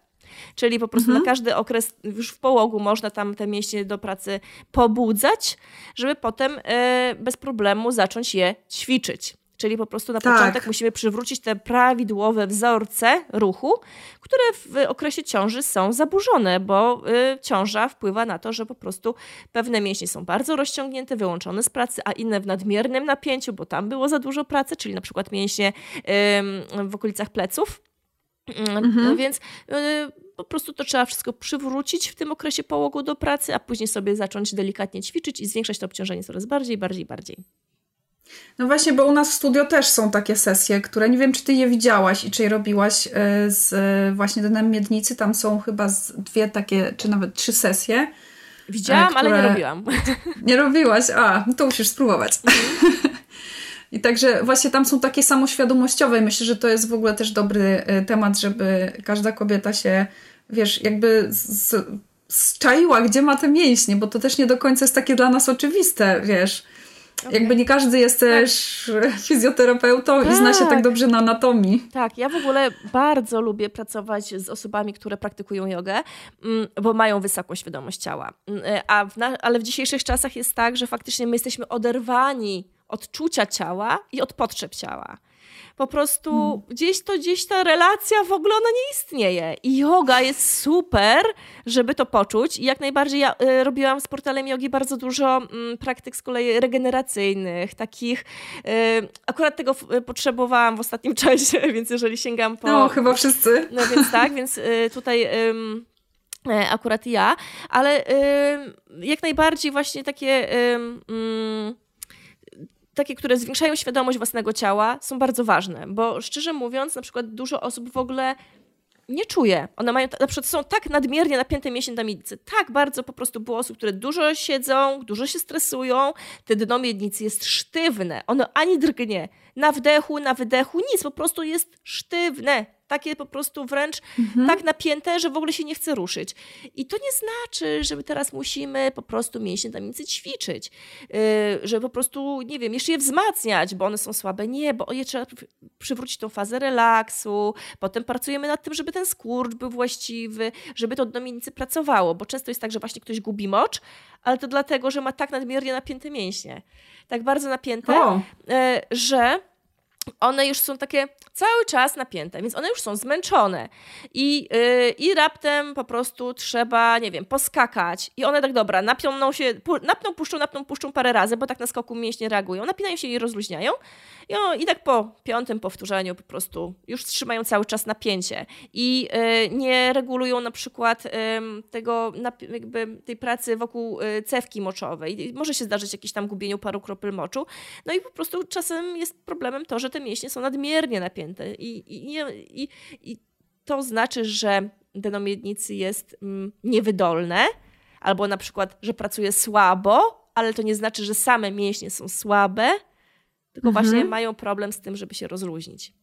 Czyli po prostu mhm. na każdy okres już w połogu można tam te mięśnie do pracy pobudzać, żeby potem e, bez problemu zacząć je ćwiczyć. Czyli po prostu na tak. początek musimy przywrócić te prawidłowe wzorce ruchu, które w okresie ciąży są zaburzone, bo y, ciąża wpływa na to, że po prostu pewne mięśnie są bardzo rozciągnięte, wyłączone z pracy, a inne w nadmiernym napięciu, bo tam było za dużo pracy, czyli na przykład mięśnie y, w okolicach pleców. Mhm. No więc y, po prostu to trzeba wszystko przywrócić w tym okresie połogu do pracy, a później sobie zacząć delikatnie ćwiczyć i zwiększać to obciążenie coraz bardziej, bardziej, bardziej. No właśnie, bo u nas w studio też są takie sesje, które nie wiem, czy ty je widziałaś i czy je robiłaś e, z e, właśnie Denem Miednicy. Tam są chyba dwie takie, czy nawet trzy sesje. Widziałam, które... ale nie robiłam. Nie robiłaś? A, no to musisz spróbować. Mhm. I także właśnie tam są takie samoświadomościowe myślę, że to jest w ogóle też dobry e, temat, żeby każda kobieta się, wiesz, jakby z, zczaiła, gdzie ma te mięśnie, bo to też nie do końca jest takie dla nas oczywiste, wiesz. Okay. Jakby nie każdy jest tak. też fizjoterapeutą tak. i zna się tak, tak dobrze na anatomii. Tak, ja w ogóle bardzo lubię pracować z osobami, które praktykują jogę, mm, bo mają wysoką świadomość ciała. Mm, e, a w ale w dzisiejszych czasach jest tak, że faktycznie my jesteśmy oderwani odczucia ciała i od potrzeb ciała. Po prostu hmm. gdzieś to, gdzieś ta relacja w ogóle ona nie istnieje. I yoga jest super, żeby to poczuć. I jak najbardziej ja y, robiłam z portalem jogi bardzo dużo y, praktyk z kolei regeneracyjnych, takich. Y, akurat tego y, potrzebowałam w ostatnim czasie, więc jeżeli sięgam po. No, chyba wszyscy. No więc tak, więc y, tutaj e, akurat ja, ale jak najbardziej właśnie takie mm, takie, które zwiększają świadomość własnego ciała, są bardzo ważne, bo szczerze mówiąc, na przykład dużo osób w ogóle nie czuje. One mają, na przykład są tak nadmiernie napięte mięśnie na miednicy. Tak bardzo po prostu było osób, które dużo siedzą, dużo się stresują. Te dno miednicy jest sztywne. Ono ani drgnie. Na wdechu, na wydechu, nic. Po prostu jest sztywne takie po prostu wręcz mhm. tak napięte, że w ogóle się nie chce ruszyć. I to nie znaczy, że my teraz musimy po prostu mięśnie tamicy ćwiczyć, yy, że po prostu, nie wiem, jeszcze je wzmacniać, bo one są słabe. Nie, bo je trzeba przywrócić tą fazę relaksu, potem pracujemy nad tym, żeby ten skurcz był właściwy, żeby to do miednicy pracowało, bo często jest tak, że właśnie ktoś gubi mocz, ale to dlatego, że ma tak nadmiernie napięte mięśnie. Tak bardzo napięte, yy, że one już są takie cały czas napięte, więc one już są zmęczone. I, yy, i raptem po prostu trzeba, nie wiem, poskakać. I one tak dobra, napiąną się, napną, puszczą, napną, puszczą parę razy, bo tak na skoku mięśnie reagują, napinają się i rozluźniają. I, i tak po piątym powtórzeniu po prostu już trzymają cały czas napięcie. I yy, nie regulują na przykład yy, tego, jakby tej pracy wokół y, cewki moczowej. I może się zdarzyć jakieś tam gubieniu paru kropel moczu, no i po prostu czasem jest problemem to, że te mięśnie są nadmiernie napięte i, i, i, i to znaczy, że dno miednicy jest mm, niewydolne, albo na przykład, że pracuje słabo, ale to nie znaczy, że same mięśnie są słabe, tylko mhm. właśnie mają problem z tym, żeby się rozluźnić.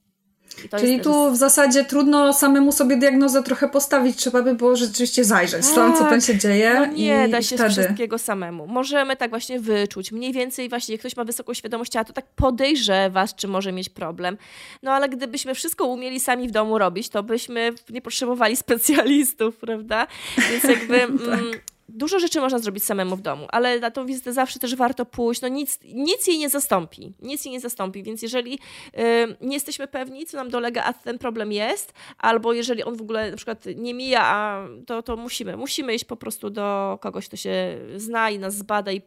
Czyli tu w zasadzie trudno samemu sobie diagnozę trochę postawić, trzeba by było rzeczywiście zajrzeć tak. tam, co tam się dzieje. No nie da się wtedy... wszystkiego samemu. Możemy tak właśnie wyczuć. Mniej więcej właśnie, jak ktoś ma wysoką świadomość ciała, to tak podejrzewasz, czy może mieć problem. No ale gdybyśmy wszystko umieli sami w domu robić, to byśmy nie potrzebowali specjalistów, prawda? Więc jakby... tak. Dużo rzeczy można zrobić samemu w domu, ale na tą wizytę zawsze też warto pójść. No nic, nic jej nie zastąpi. Nic jej nie zastąpi, więc jeżeli y, nie jesteśmy pewni, co nam dolega, a ten problem jest, albo jeżeli on w ogóle na przykład nie mija, a to, to musimy. Musimy iść po prostu do kogoś, kto się zna i nas zbada i,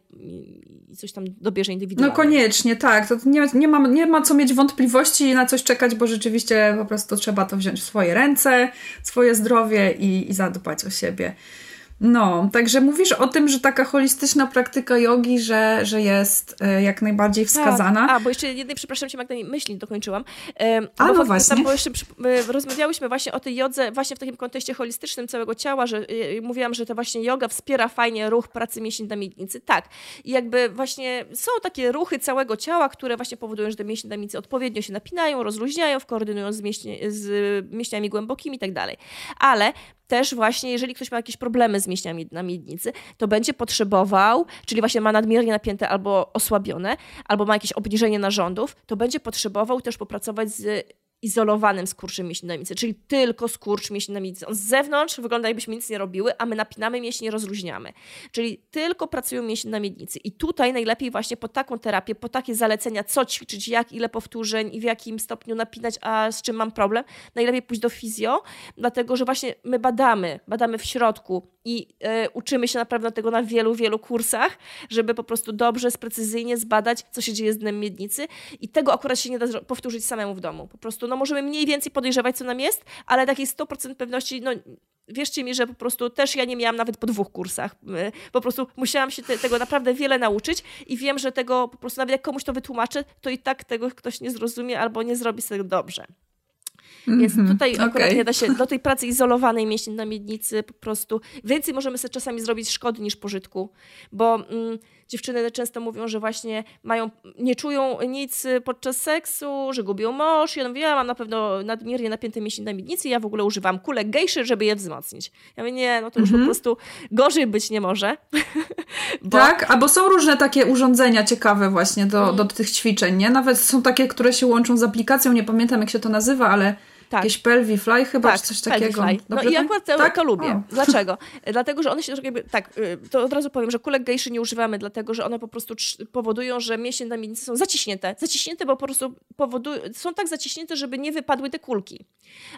i coś tam dobierze indywidualnie. No koniecznie, tak. To nie, nie, ma, nie ma co mieć wątpliwości i na coś czekać, bo rzeczywiście po prostu trzeba to wziąć w swoje ręce, swoje zdrowie i, i zadbać o siebie. No, także mówisz o tym, że taka holistyczna praktyka jogi, że, że jest e, jak najbardziej wskazana. Tak. A, bo jeszcze jednej, przepraszam cię Magda, myśli dokończyłam. A, bo no właśnie. Tam, bo jeszcze rozmawiałyśmy właśnie o tej jodze właśnie w takim kontekście holistycznym całego ciała, że y, mówiłam, że to właśnie yoga wspiera fajnie ruch pracy mięśni na miednicy. Tak. I jakby właśnie są takie ruchy całego ciała, które właśnie powodują, że te mięśnie na miednicy odpowiednio się napinają, rozluźniają, koordynują z, mięśnie, z mięśniami głębokimi i tak dalej. Ale też właśnie, jeżeli ktoś ma jakieś problemy z mięśniami na miednicy, to będzie potrzebował, czyli właśnie ma nadmiernie napięte albo osłabione, albo ma jakieś obniżenie narządów, to będzie potrzebował też popracować z izolowanym skurczem mięśni na miednicy, czyli tylko skurcz mięśni na miednicy. On z zewnątrz wygląda jakbyśmy nic nie robiły, a my napinamy mięśnie, rozluźniamy. Czyli tylko pracują mięśnie na miednicy. I tutaj najlepiej właśnie po taką terapię, po takie zalecenia, co ćwiczyć, jak, ile powtórzeń i w jakim stopniu napinać, a z czym mam problem, najlepiej pójść do fizjo, dlatego że właśnie my badamy, badamy w środku i e, uczymy się naprawdę tego na wielu, wielu kursach, żeby po prostu dobrze, precyzyjnie zbadać, co się dzieje z dnem miednicy i tego akurat się nie da powtórzyć samemu w domu. Po prostu no, możemy mniej więcej podejrzewać, co nam jest, ale takiej 100% pewności, no wierzcie mi, że po prostu też ja nie miałam nawet po dwóch kursach. E, po prostu musiałam się te, tego naprawdę wiele nauczyć i wiem, że tego po prostu nawet jak komuś to wytłumaczę, to i tak tego ktoś nie zrozumie albo nie zrobi sobie dobrze. Więc mhm, tutaj akurat okay. nie da się do tej pracy izolowanej mięśni na miednicy po prostu więcej możemy sobie czasami zrobić szkody niż pożytku, bo mm, dziewczyny często mówią, że właśnie mają, nie czują nic podczas seksu, że gubią mąż. Ja mówię, ja mam na pewno nadmiernie napięte mięśnie na miednicy, ja w ogóle używam kulek gejszy, żeby je wzmocnić. Ja mówię, nie, no to już mhm. po prostu gorzej być nie może. bo... Tak, albo są różne takie urządzenia ciekawe właśnie do, mhm. do tych ćwiczeń, nie? Nawet są takie, które się łączą z aplikacją, nie pamiętam jak się to nazywa, ale tak. Jakieś Pelvifly chyba, tak, czy coś takiego. No i akurat tak? to lubię. O. Dlaczego? dlatego, że one się jakby, tak, y, to od razu powiem, że kulek gejszy nie używamy, dlatego, że one po prostu powodują, że mięśnie na miednicy są zaciśnięte. Zaciśnięte, bo po prostu powodują, są tak zaciśnięte, żeby nie wypadły te kulki.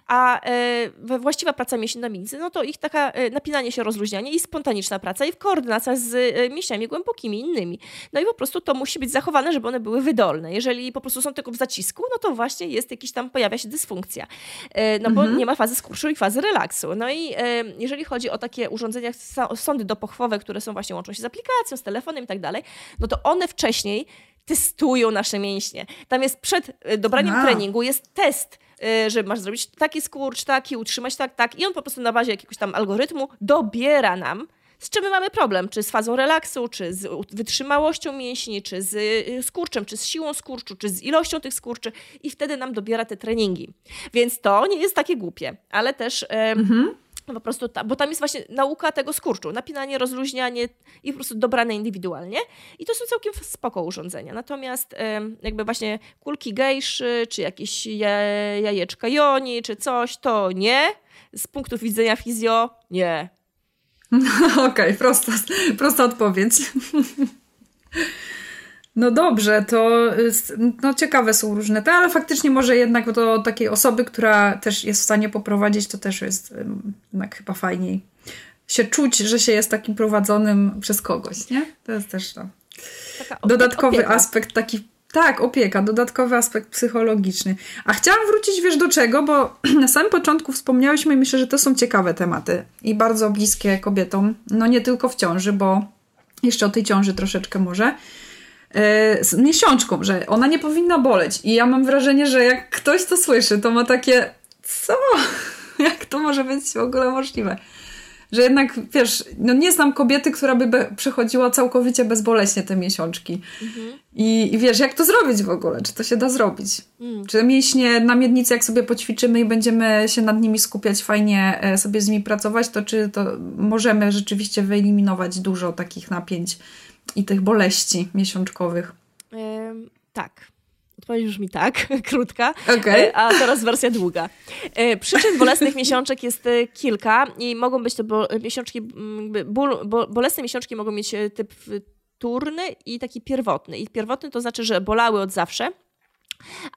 A e, właściwa praca mięśni na miednicy, no to ich taka e, napinanie się, rozluźnianie i spontaniczna praca i w koordynacja z e, mięśniami głębokimi, innymi. No i po prostu to musi być zachowane, żeby one były wydolne. Jeżeli po prostu są tylko w zacisku, no to właśnie jest jakiś tam, pojawia się dysfunkcja. E, no bo mhm. nie ma fazy skurczu i fazy relaksu. No i e, jeżeli chodzi o takie urządzenia, sądy dopochwowe, które są właśnie, łączą się z aplikacją, z telefonem i tak dalej, no to one wcześniej testują nasze mięśnie. Tam jest przed e, dobraniem treningu jest test, że masz zrobić taki skurcz, taki, utrzymać tak, tak i on po prostu na bazie jakiegoś tam algorytmu dobiera nam z czym my mamy problem? Czy z fazą relaksu, czy z wytrzymałością mięśni, czy z y, skurczem, czy z siłą skurczu, czy z ilością tych skurczy i wtedy nam dobiera te treningi. Więc to nie jest takie głupie, ale też... Mhm. Po prostu, ta, bo tam jest właśnie nauka tego skurczu, napinanie, rozluźnianie i po prostu dobrane indywidualnie. I to są całkiem spoko urządzenia. Natomiast jakby właśnie kulki gejszy, czy jakieś jajeczka joni, czy coś, to nie. Z punktu widzenia fizjo, nie. Okej, okay, prosta, prosta odpowiedź. No dobrze, to no ciekawe są różne te, ale faktycznie może jednak do takiej osoby, która też jest w stanie poprowadzić, to też jest jednak chyba fajniej się czuć, że się jest takim prowadzonym przez kogoś, nie? To jest też to. Dodatkowy opieka. aspekt taki tak, opieka, dodatkowy aspekt psychologiczny. A chciałam wrócić, wiesz, do czego, bo na samym początku wspomniałyśmy i myślę, że to są ciekawe tematy i bardzo bliskie kobietom. No nie tylko w ciąży, bo jeszcze o tej ciąży troszeczkę może. E, z miesiączką, że ona nie powinna boleć. I ja mam wrażenie, że jak ktoś to słyszy, to ma takie, co? Jak to może być w ogóle możliwe? Że jednak, wiesz, no nie znam kobiety, która by przechodziła całkowicie bezboleśnie te miesiączki. Mhm. I, I, wiesz, jak to zrobić w ogóle? Czy to się da zrobić? Mm. Czy mięśnie na miednicy, jak sobie poćwiczymy i będziemy się nad nimi skupiać, fajnie e, sobie z nimi pracować, to czy to możemy rzeczywiście wyeliminować dużo takich napięć i tych boleści miesiączkowych? tak. Odpowiedź już mi tak, krótka, okay. a teraz wersja długa. E, przyczyn bolesnych miesiączek jest e, kilka i mogą być to bo, miesiączki, ból, bo, bolesne miesiączki mogą mieć e, typ wtórny i taki pierwotny. I pierwotny to znaczy, że bolały od zawsze,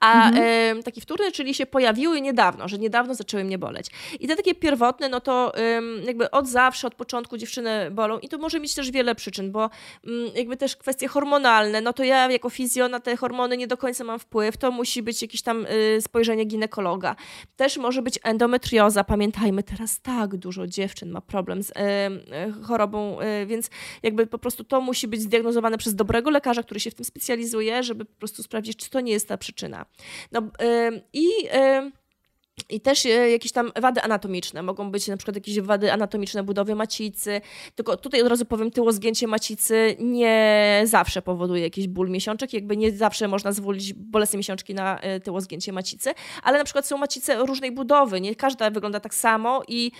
a mhm. y, taki wtórny, czyli się pojawiły niedawno, że niedawno zaczęły mnie boleć. I te takie pierwotne, no to y, jakby od zawsze, od początku dziewczyny bolą i to może mieć też wiele przyczyn, bo y, jakby też kwestie hormonalne, no to ja jako fizjo na te hormony nie do końca mam wpływ, to musi być jakieś tam y, spojrzenie ginekologa. Też może być endometrioza, pamiętajmy, teraz tak dużo dziewczyn ma problem z y, chorobą, więc jakby po prostu to musi być zdiagnozowane przez dobrego lekarza, który się w tym specjalizuje, żeby po prostu sprawdzić, czy to nie jest ta przyczyna przyczyna. No, I i też e, jakieś tam wady anatomiczne. Mogą być na przykład jakieś wady anatomiczne budowy macicy. Tylko tutaj od razu powiem, tyło zgięcie macicy nie zawsze powoduje jakiś ból miesiączek. Jakby nie zawsze można zwolić bolesne miesiączki na e, tyło zgięcie macicy. Ale na przykład są macice różnej budowy. Nie każda wygląda tak samo i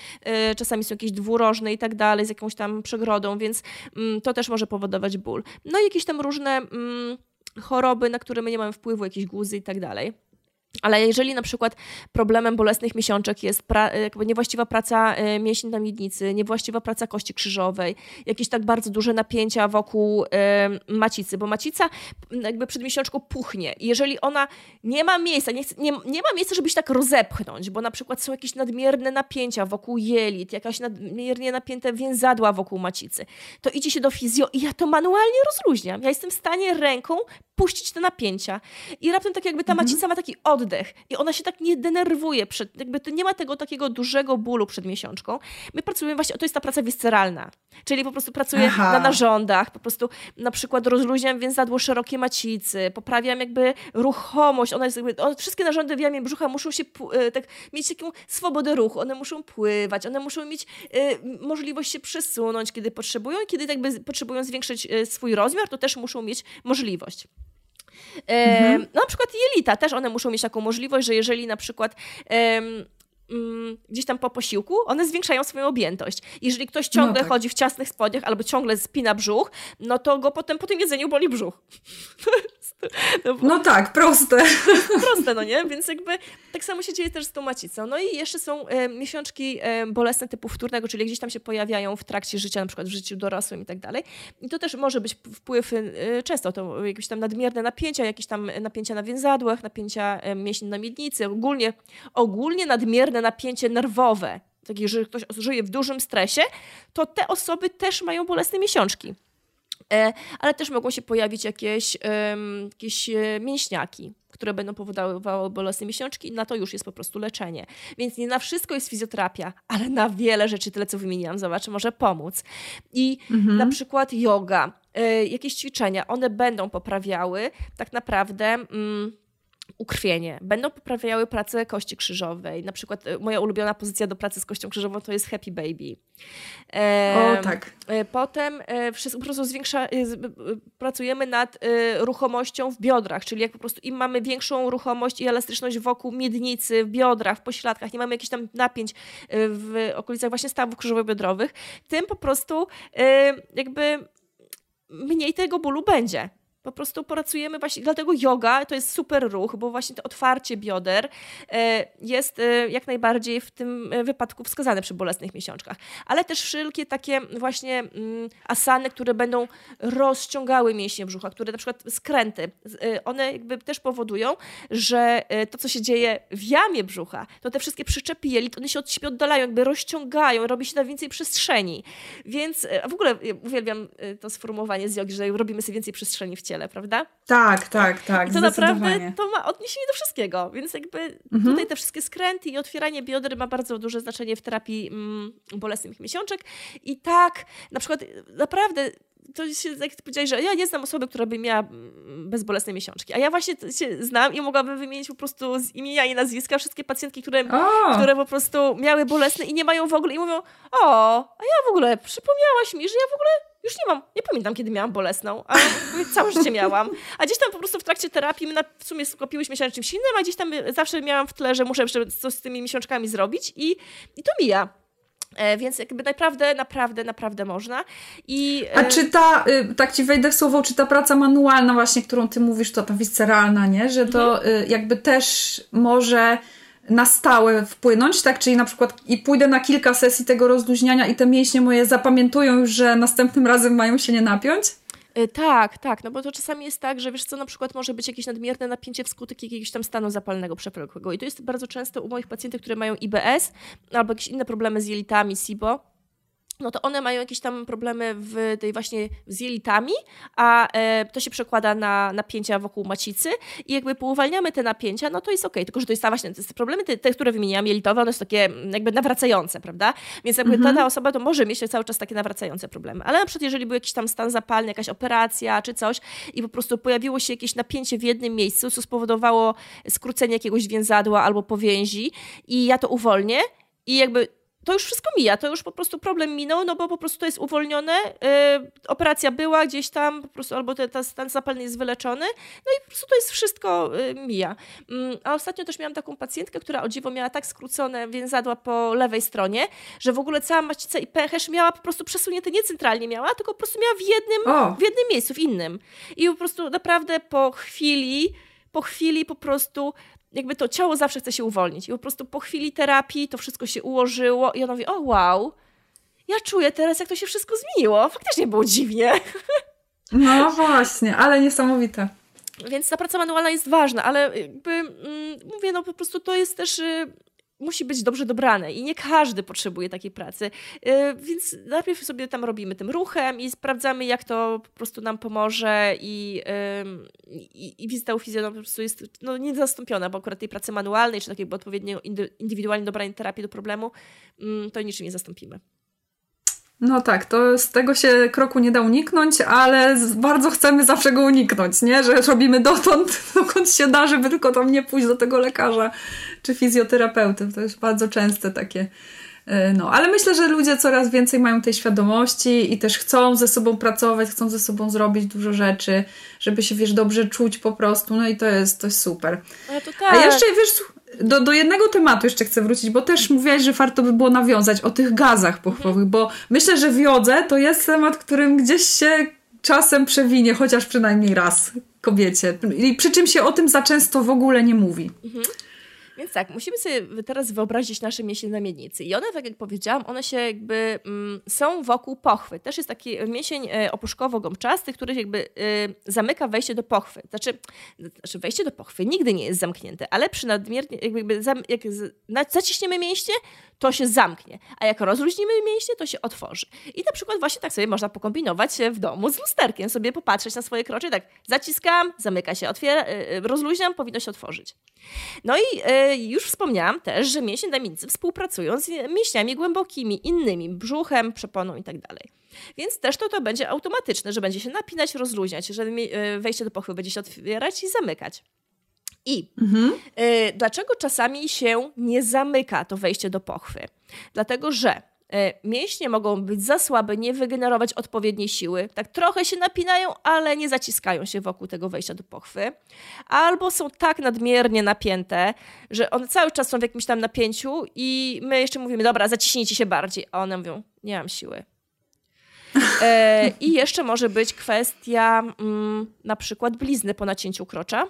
y, czasami są jakieś dwurożne i tak dalej, z jakąś tam przegrodą, więc y, to też może powodować ból. No i jakieś tam różne... Y, choroby, na które my nie mamy wpływu, jakieś guzy i tak dalej. Ale jeżeli na przykład problemem bolesnych miesiączek jest pra, jakby niewłaściwa praca e, mięśni na miednicy, niewłaściwa praca kości krzyżowej, jakieś tak bardzo duże napięcia wokół e, macicy, bo macica jakby przed miesiączką puchnie i jeżeli ona nie ma miejsca, nie, nie, nie ma miejsca, żeby się tak rozepchnąć, bo na przykład są jakieś nadmierne napięcia wokół jelit, jakaś nadmiernie napięte więzadła wokół macicy, to idzie się do fizjo i ja to manualnie rozluźniam. Ja jestem w stanie ręką puścić te napięcia i raptem tak jakby ta mhm. macica ma taki od oddech i ona się tak nie denerwuje, przed, jakby to nie ma tego takiego dużego bólu przed miesiączką. My pracujemy właśnie, to jest ta praca visceralna, czyli po prostu pracuję Aha. na narządach, po prostu na przykład rozluźniam więzadło szerokie macicy, poprawiam jakby ruchomość, ona jest jakby, wszystkie narządy w jamie brzucha muszą się e, tak mieć taką swobodę ruchu, one muszą pływać, one muszą mieć y, możliwość się przesunąć, kiedy potrzebują i kiedy jakby potrzebują zwiększyć y, swój rozmiar, to też muszą mieć możliwość. Mhm. No, na przykład jelita też one muszą mieć taką możliwość, że jeżeli na przykład mm, gdzieś tam po posiłku, one zwiększają swoją objętość. Jeżeli ktoś no ciągle no tak. chodzi w ciasnych spodniach albo ciągle spina brzuch, no to go potem po tym jedzeniu boli brzuch. No, bo... no, tak, proste. proste, no nie? Więc jakby tak samo się dzieje też z tą macicą. No i jeszcze są e, miesiączki e, bolesne typu wtórnego, czyli gdzieś tam się pojawiają w trakcie życia, na przykład w życiu dorosłym i tak dalej. I to też może być wpływ e, często, to jakieś tam nadmierne napięcia, jakieś tam napięcia na więzadłach, napięcia e, mięśni na miednicy, ogólnie, ogólnie nadmierne napięcie nerwowe. Takie, że ktoś żyje w dużym stresie, to te osoby też mają bolesne miesiączki. E, ale też mogą się pojawić jakieś, jakieś e, mięśniaki, które będą powodowały bolesne miesiączki i na to już jest po prostu leczenie. Więc nie na wszystko jest fizjoterapia, ale na wiele rzeczy, tyle co wymieniłam, zobacz, może pomóc. I mhm. na przykład yoga, e, jakieś ćwiczenia, one będą poprawiały tak naprawdę... Mm, ukrwienie. Będą poprawiały pracę kości krzyżowej. Na przykład e, moja ulubiona pozycja do pracy z kością krzyżową to jest Happy Baby. E, o, tak. Potem e, wszystko, po prostu zwiększa, pracujemy nad ruchomością w biodrach, czyli jak po prostu im mamy większą ruchomość i elastyczność wokół miednicy, w biodrach, w pośladkach, nie mamy jakichś tam napięć w okolicach właśnie stawów krzyżowo-biodrowych, tym po prostu jakby mniej tego bólu będzie. Po prostu pracujemy właśnie, dlatego yoga to jest super ruch, bo właśnie to otwarcie bioder e, jest e, jak najbardziej w tym e, wypadku wskazane przy bolesnych miesiączkach. Ale też wszelkie takie właśnie mm, asany, które będą rozciągały mięśnie brzucha, które na przykład skręty, one jakby też powodują, że to, co się dzieje w jamie brzucha, to te wszystkie przyczepy jelit, one się od siebie oddalają, jakby rozciągają, robi się tam więcej przestrzeni. Więc w ogóle uwielbiam to sformułowanie z jogi, że robimy sobie więcej przestrzeni w ciele prawda? Tak, tak, tak. I to naprawdę to ma odniesienie do wszystkiego, więc jakby mhm. tutaj te wszystkie skręty i otwieranie bioder ma bardzo duże znaczenie w terapii mm, bolesnych miesiączek. I tak, na przykład naprawdę to się, jak ty powiedziałeś, że ja nie znam osoby, która by miała mm, bezbolesne miesiączki. A ja właśnie się znam i mogłabym wymienić po prostu z imienia i nazwiska wszystkie pacjentki, które, które po prostu miały bolesne i nie mają w ogóle i mówią, o, a ja w ogóle przypomniałaś mi, że ja w ogóle już nie mam, nie pamiętam, kiedy miałam bolesną, ale całe życie miałam. A gdzieś tam po prostu w trakcie terapii my na, w sumie skupiłyśmy się na czymś innym, a gdzieś tam zawsze miałam w tle, że muszę jeszcze coś z tymi miesiączkami zrobić i, i to mija. E, więc jakby naprawdę, naprawdę, naprawdę można. I, A czy ta, y, tak ci wejdę w słowo, czy ta praca manualna właśnie, którą ty mówisz, to ta visceralna, nie? Że to mhm. y, jakby też może na stałe wpłynąć, tak? Czyli na przykład i pójdę na kilka sesji tego rozluźniania i te mięśnie moje zapamiętują już, że następnym razem mają się nie napiąć? Y, tak, tak, no bo to czasami jest tak, że wiesz co, na przykład może być jakieś nadmierne napięcie wskutek jakiegoś tam stanu zapalnego przewlekłego i to jest bardzo często u moich pacjentów, które mają IBS albo jakieś inne problemy z jelitami, SIBO, no to one mają jakieś tam problemy w tej właśnie z jelitami, a e, to się przekłada na napięcia wokół macicy i jakby pouwalniamy te napięcia, no to jest ok, tylko że to jest ta właśnie, te problemy, te, te, które wymieniłam, jelitowe, one są takie mm, jakby nawracające, prawda? Więc jakby mhm. ta, ta osoba to może mieć cały czas takie nawracające problemy, ale na przykład jeżeli był jakiś tam stan zapalny, jakaś operacja czy coś i po prostu pojawiło się jakieś napięcie w jednym miejscu, co spowodowało skrócenie jakiegoś więzadła albo powięzi i ja to uwolnię i jakby to już wszystko mija, to już po prostu problem minął, no bo po prostu to jest uwolnione, yy, operacja była gdzieś tam, po prostu albo ten, ten stan zapalny jest wyleczony, no i po prostu to jest wszystko yy, mija. Yy, a ostatnio też miałam taką pacjentkę, która o dziwo miała tak skrócone więzadła po lewej stronie, że w ogóle cała macica i pęcherz miała po prostu przesunięte, nie centralnie miała, tylko po prostu miała w jednym, w jednym miejscu, w innym. I po prostu naprawdę po chwili po chwili po prostu jakby to ciało zawsze chce się uwolnić. I po prostu po chwili terapii to wszystko się ułożyło i ona mówi, o wow, ja czuję teraz, jak to się wszystko zmieniło. Faktycznie było dziwnie. No właśnie, ale niesamowite. Więc ta praca manualna jest ważna, ale jakby mm, mówię, no po prostu to jest też y, musi być dobrze dobrane i nie każdy potrzebuje takiej pracy. Y, więc najpierw sobie tam robimy tym ruchem i sprawdzamy, jak to po prostu nam pomoże i, i, i wizyta u fizjologa po prostu jest no, niezastąpiona, bo akurat tej pracy manualnej, czy takiej odpowiednio indywidualnie dobranej terapii do problemu, mm, to niczym nie zastąpimy. No tak, to z tego się kroku nie da uniknąć, ale bardzo chcemy zawsze go uniknąć, nie? Że robimy dotąd, dokąd się da, żeby tylko tam nie pójść do tego lekarza czy fizjoterapeuty. To jest bardzo częste takie. E, no, ale myślę, że ludzie coraz więcej mają tej świadomości i też chcą ze sobą pracować, chcą ze sobą zrobić dużo rzeczy, żeby się, wiesz, dobrze czuć po prostu. No i to jest, to jest super. To tak. A jeszcze, wiesz, do, do jednego tematu jeszcze chcę wrócić, bo też mówiłaś, że warto by było nawiązać o tych gazach pochwowych, bo myślę, że w jodze to jest temat, którym gdzieś się czasem przewinie, chociaż przynajmniej raz kobiecie. I przy czym się o tym za często w ogóle nie mówi. Mhm. Więc tak, musimy sobie teraz wyobrazić nasze mięśnie na miednicy. I one, tak jak powiedziałam, one się jakby mm, są wokół pochwy. Też jest taki mięsień e, opuszkowo-gąbczasty, który jakby e, zamyka wejście do pochwy. Znaczy, znaczy, wejście do pochwy nigdy nie jest zamknięte, ale przy nadmiernie, jakby zam, jak zaciśniemy mięśnie, to się zamknie. A jak rozluźnimy mięśnie, to się otworzy. I na przykład właśnie tak sobie można pokombinować w domu z lusterkiem, sobie popatrzeć na swoje krocze, tak zaciskam, zamyka się, otwiera, e, rozluźniam, powinno się otworzyć. No i już wspomniałam też, że mięśnie damicy współpracują z mięśniami głębokimi, innymi, brzuchem, przeponą i tak. Więc też to, to będzie automatyczne, że będzie się napinać, rozluźniać, że e, wejście do pochwy będzie się otwierać i zamykać. I mhm. y, dlaczego czasami się nie zamyka to wejście do pochwy? Dlatego, że E, mięśnie mogą być za słabe, nie wygenerować odpowiedniej siły. Tak trochę się napinają, ale nie zaciskają się wokół tego wejścia do pochwy. Albo są tak nadmiernie napięte, że one cały czas są w jakimś tam napięciu i my jeszcze mówimy, dobra, zaciśnijcie się bardziej. A one mówią, nie mam siły. E, I jeszcze może być kwestia mm, na przykład blizny po nacięciu krocza.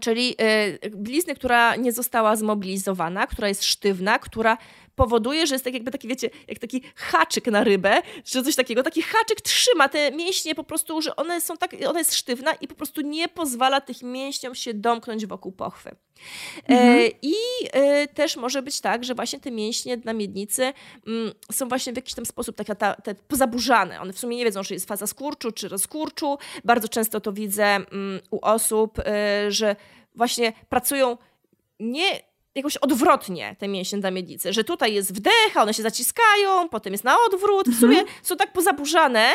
Czyli y, blizny, która nie została zmobilizowana, która jest sztywna, która powoduje, że jest tak jakby taki, wiecie, jak taki haczyk na rybę, czy coś takiego. Taki haczyk trzyma te mięśnie po prostu, że one są tak, ona jest sztywna i po prostu nie pozwala tych mięśniom się domknąć wokół pochwy. E, mhm. E, I e, też może być tak, że właśnie te mięśnie na miednicy mm, są właśnie w jakiś tam sposób taka ta, te pozaburzane. One w sumie nie wiedzą, czy jest faza skurczu, czy rozkurczu. Bardzo często to widzę mm, u osób, e, że właśnie pracują nie jakoś odwrotnie te mięśnie dla miednicy, że tutaj jest wdech, a one się zaciskają, potem jest na odwrót. W sumie mhm. są tak pozaburzane,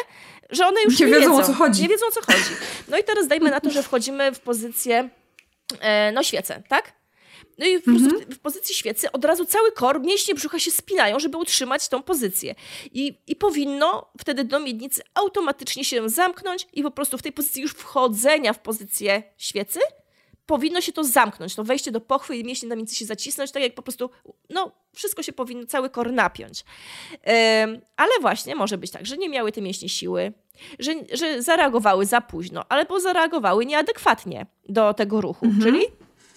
że one już nie, nie wiedzą, wiedzą, o co chodzi. Nie wiedzą o co chodzi. No i teraz dajmy na to, że wchodzimy w pozycję e, no świecę, tak? No i po mhm. w, w, pozycji świecy od razu cały kor, mięśnie brzucha się spinają, żeby utrzymać tą pozycję. I, I powinno wtedy do miednicy automatycznie się zamknąć i po prostu w tej pozycji już wchodzenia w pozycję świecy powinno się to zamknąć, to wejście do pochwy i mięśnie na mięcy się zacisnąć, tak jak po prostu, no, wszystko się powinno, cały kor napiąć. ale właśnie może być tak, że nie miały te mięśnie siły, że, że zareagowały za późno, albo zareagowały nieadekwatnie do tego ruchu, mhm. czyli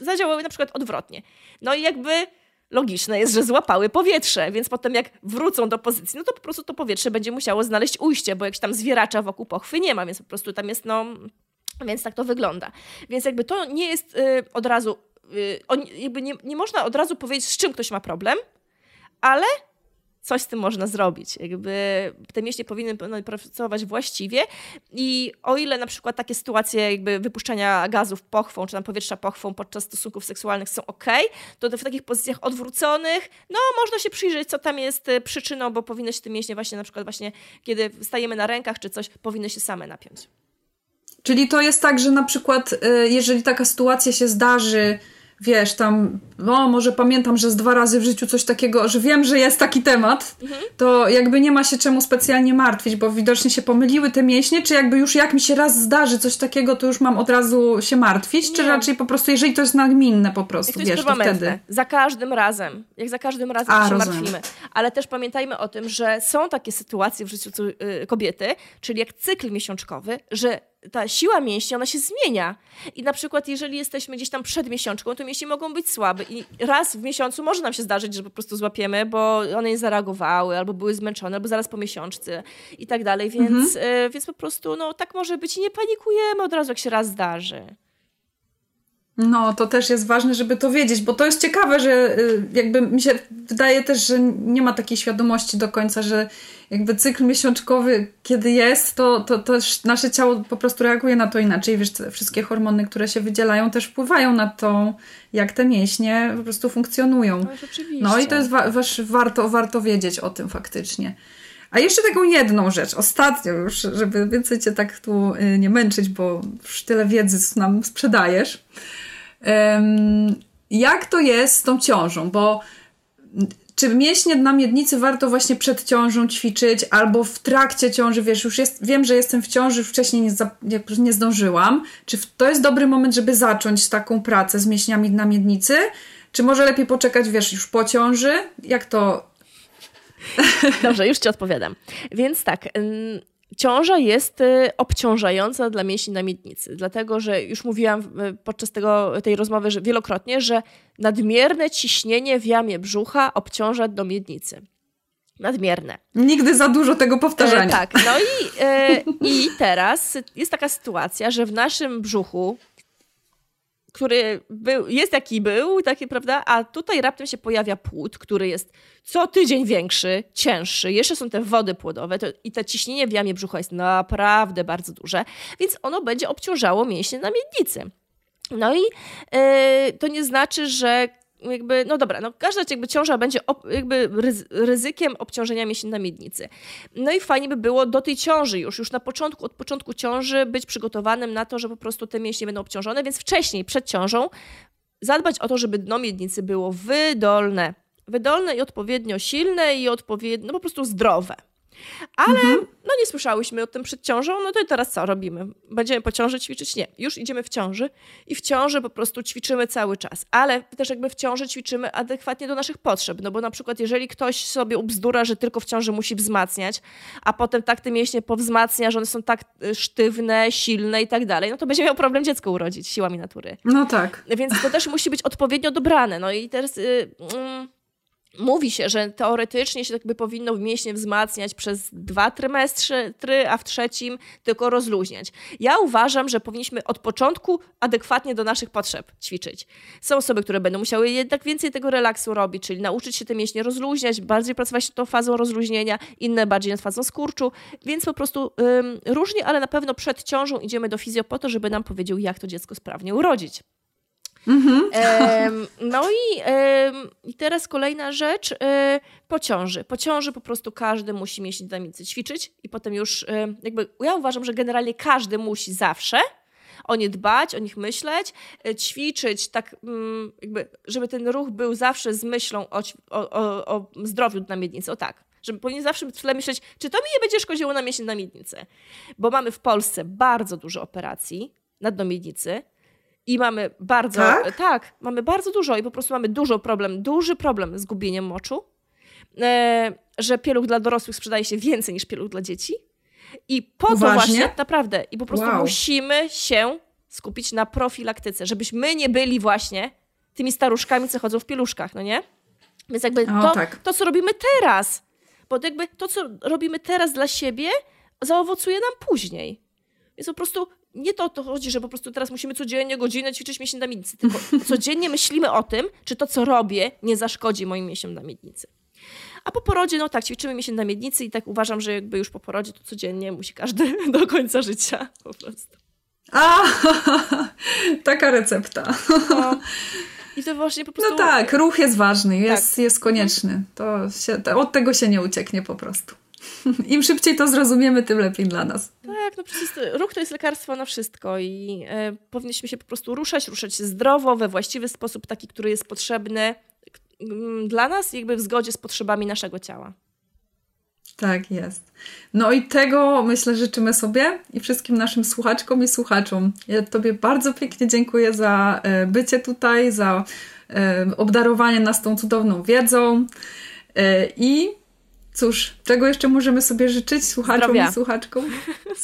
zadziałały na przykład odwrotnie. No i jakby logiczne jest, że złapały powietrze, więc potem jak wrócą do pozycji, no to po prostu to powietrze będzie musiało znaleźć ujście, bo jakś tam zwieracza wokół pochwy nie ma, więc po prostu tam jest no więc tak to wygląda. Więc jakby to nie jest y, od razu, y, jakby nie, nie można od razu powiedzieć, z czym ktoś ma problem, ale coś z tym można zrobić. Jakby te mięśnie powinny pracować właściwie i o ile na przykład takie sytuacje jakby wypuszczania gazów pochwą, czy tam powietrza pochwą podczas stosunków seksualnych są ok, to w takich pozycjach odwróconych, no można się przyjrzeć, co tam jest y, przyczyną, bo powinny się te mięśnie właśnie na przykład właśnie, kiedy stajemy na rękach czy coś, powinny się same napiąć. Czyli to jest tak, że na przykład, y, jeżeli taka sytuacja się zdarzy, wiesz, tam, no może pamiętam, że z dwa razy w życiu coś takiego, że wiem, że jest taki temat, mhm. to jakby nie ma się czemu specjalnie martwić, bo widocznie się pomyliły te mięśnie, czy jakby już jak mi się raz zdarzy coś takiego, to już mam od razu się martwić, nie. czy raczej po prostu, jeżeli to jest nagminne po prostu, wiesz, to wtedy. Za każdym razem, jak za każdym razem A, się rozumiem. martwimy. Ale też pamiętajmy o tym, że są takie sytuacje w życiu y, kobiety, czyli jak cykl miesiączkowy, że ta siła mięśni, ona się zmienia. I na przykład, jeżeli jesteśmy gdzieś tam przed miesiączką, to mięśnie mogą być słabe. I raz w miesiącu może nam się zdarzyć, że po prostu złapiemy, bo one nie zareagowały, albo były zmęczone, albo zaraz po miesiączce i tak dalej. Więc, mhm. y, więc po prostu no, tak może być i nie panikujemy od razu, jak się raz zdarzy. No, to też jest ważne, żeby to wiedzieć, bo to jest ciekawe, że y, jakby mi się wydaje też, że nie ma takiej świadomości do końca, że jakby cykl miesiączkowy, kiedy jest, to, to też nasze ciało po prostu reaguje na to inaczej. Wiesz, wszystkie hormony, które się wydzielają, też wpływają na to, jak te mięśnie po prostu funkcjonują. No, no i to jest wa warto, warto wiedzieć o tym faktycznie. A jeszcze taką jedną rzecz, ostatnią już, żeby więcej cię tak tu y, nie męczyć, bo już tyle wiedzy nam sprzedajesz. Jak to jest z tą ciążą? Bo czy mięśnie na miednicy warto właśnie przed ciążą ćwiczyć albo w trakcie ciąży, wiesz, już jest, wiem, że jestem w ciąży, wcześniej nie, za, nie zdążyłam. Czy to jest dobry moment, żeby zacząć taką pracę z mięśniami na miednicy? Czy może lepiej poczekać, wiesz, już po ciąży? Jak to... Dobrze, już Ci odpowiadam. Więc tak, Ciąża jest y, obciążająca dla mięśni na miednicy, dlatego że już mówiłam y, podczas tego, tej rozmowy że wielokrotnie, że nadmierne ciśnienie w jamie brzucha obciąża do miednicy. Nadmierne. Nigdy za dużo tego powtarzania. E, tak, no i, e, i teraz jest taka sytuacja, że w naszym brzuchu który był, jest jaki był, taki, prawda? A tutaj raptem się pojawia płód, który jest co tydzień większy, cięższy. Jeszcze są te wody płodowe to, i to ciśnienie w jamie brzucha jest naprawdę bardzo duże, więc ono będzie obciążało mięśnie na miednicy. No i yy, to nie znaczy, że jakby, no dobra, no każda jakby ciąża będzie jakby ryzykiem obciążenia mięśni na miednicy. No i fajnie by było do tej ciąży już, już na początku, od początku ciąży być przygotowanym na to, że po prostu te mięśnie będą obciążone, więc wcześniej, przed ciążą, zadbać o to, żeby dno miednicy było wydolne. Wydolne i odpowiednio silne i odpowiednio, no po prostu zdrowe. Ale mhm. no nie słyszałyśmy o tym przed ciążą, no to teraz co robimy? Będziemy po ciąży ćwiczyć? Nie. Już idziemy w ciąży i w ciąży po prostu ćwiczymy cały czas. Ale też jakby w ciąży ćwiczymy adekwatnie do naszych potrzeb, no bo na przykład jeżeli ktoś sobie ubzdura, że tylko w ciąży musi wzmacniać, a potem tak te mięśnie powzmacnia, że one są tak y, sztywne, silne i tak dalej, no to będzie miał problem dziecko urodzić siłami natury. No tak. Więc to też musi być odpowiednio dobrane. No i teraz... Yy, yy, Mówi się, że teoretycznie się tak by powinno mięśnie wzmacniać przez dwa trymestry, a w trzecim tylko rozluźniać. Ja uważam, że powinniśmy od początku adekwatnie do naszych potrzeb ćwiczyć. Są osoby, które będą musiały jednak więcej tego relaksu robić, czyli nauczyć się te mięśnie rozluźniać, bardziej pracować nad tą fazą rozluźnienia, inne bardziej nad fazą skurczu, więc po prostu ym, różnie, ale na pewno przed ciążą idziemy do fizjo po to, żeby nam powiedział, jak to dziecko sprawnie urodzić. Mm-hmm. no i, i teraz kolejna rzecz, e, po ciąży. Po ciąży po prostu każdy musi mieć dynamicy ćwiczyć i potem już jakby ja uważam, że generalnie każdy musi zawsze o nie dbać, o nich myśleć, e, ćwiczyć tak mm, jakby, żeby ten ruch był zawsze z myślą o, o, o zdrowiu na miednicy, o tak. Żeby powinien zawsze w tle myśleć, czy to mi nie będzie szkodziło na miesiąc na miednicy. Bo mamy w Polsce bardzo dużo operacji na dnomiednicy, i mamy bardzo, tak? tak? mamy bardzo dużo i po prostu mamy dużo problem, duży problem z gubieniem moczu, e, że pieluch dla dorosłych sprzedaje się więcej niż pieluch dla dzieci. I po Uważnie? to właśnie, naprawdę, i po prostu wow. musimy się skupić na profilaktyce, żebyśmy nie byli właśnie tymi staruszkami, co chodzą w pieluszkach, no nie? Więc jakby o, to, tak. to, co robimy teraz, bo jakby to, co robimy teraz dla siebie, zaowocuje nam później. Więc po prostu nie to o to chodzi, że po prostu teraz musimy codziennie godzinę ćwiczyć mięśnie na miednicy, tylko codziennie myślimy o tym, czy to, co robię, nie zaszkodzi moim mięśniom na miednicy. A po porodzie, no tak, ćwiczymy mięśnie na miednicy i tak uważam, że jakby już po porodzie to codziennie musi każdy do końca życia po prostu. A, taka recepta. No. I to właśnie po prostu... No tak, ruch jest ważny, jest, tak. jest konieczny. To się, to, od tego się nie ucieknie po prostu. Im szybciej to zrozumiemy, tym lepiej dla nas. Tak, no przecież ruch to jest lekarstwo na wszystko i e, powinniśmy się po prostu ruszać, ruszać zdrowo, we właściwy sposób, taki, który jest potrzebny dla nas, jakby w zgodzie z potrzebami naszego ciała. Tak jest. No i tego myślę życzymy sobie i wszystkim naszym słuchaczkom i słuchaczom. Ja Tobie bardzo pięknie dziękuję za e, bycie tutaj, za e, obdarowanie nas tą cudowną wiedzą i Cóż, czego jeszcze możemy sobie życzyć słuchaczom Zdrowia. i słuchaczkom?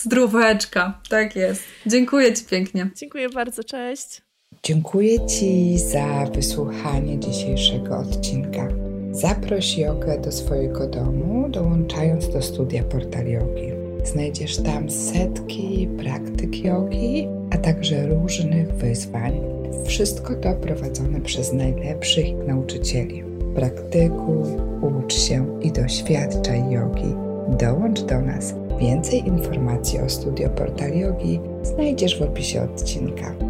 Zdróweczka, tak jest. Dziękuję Ci pięknie. Dziękuję bardzo, cześć. Dziękuję Ci za wysłuchanie dzisiejszego odcinka. Zaproś jogę do swojego domu, dołączając do studia Portal Yogi. Znajdziesz tam setki praktyk jogi, a także różnych wyzwań. Wszystko to prowadzone przez najlepszych nauczycieli. Praktykuj, ucz się i doświadczaj jogi. Dołącz do nas. Więcej informacji o studio Portal znajdziesz w opisie odcinka.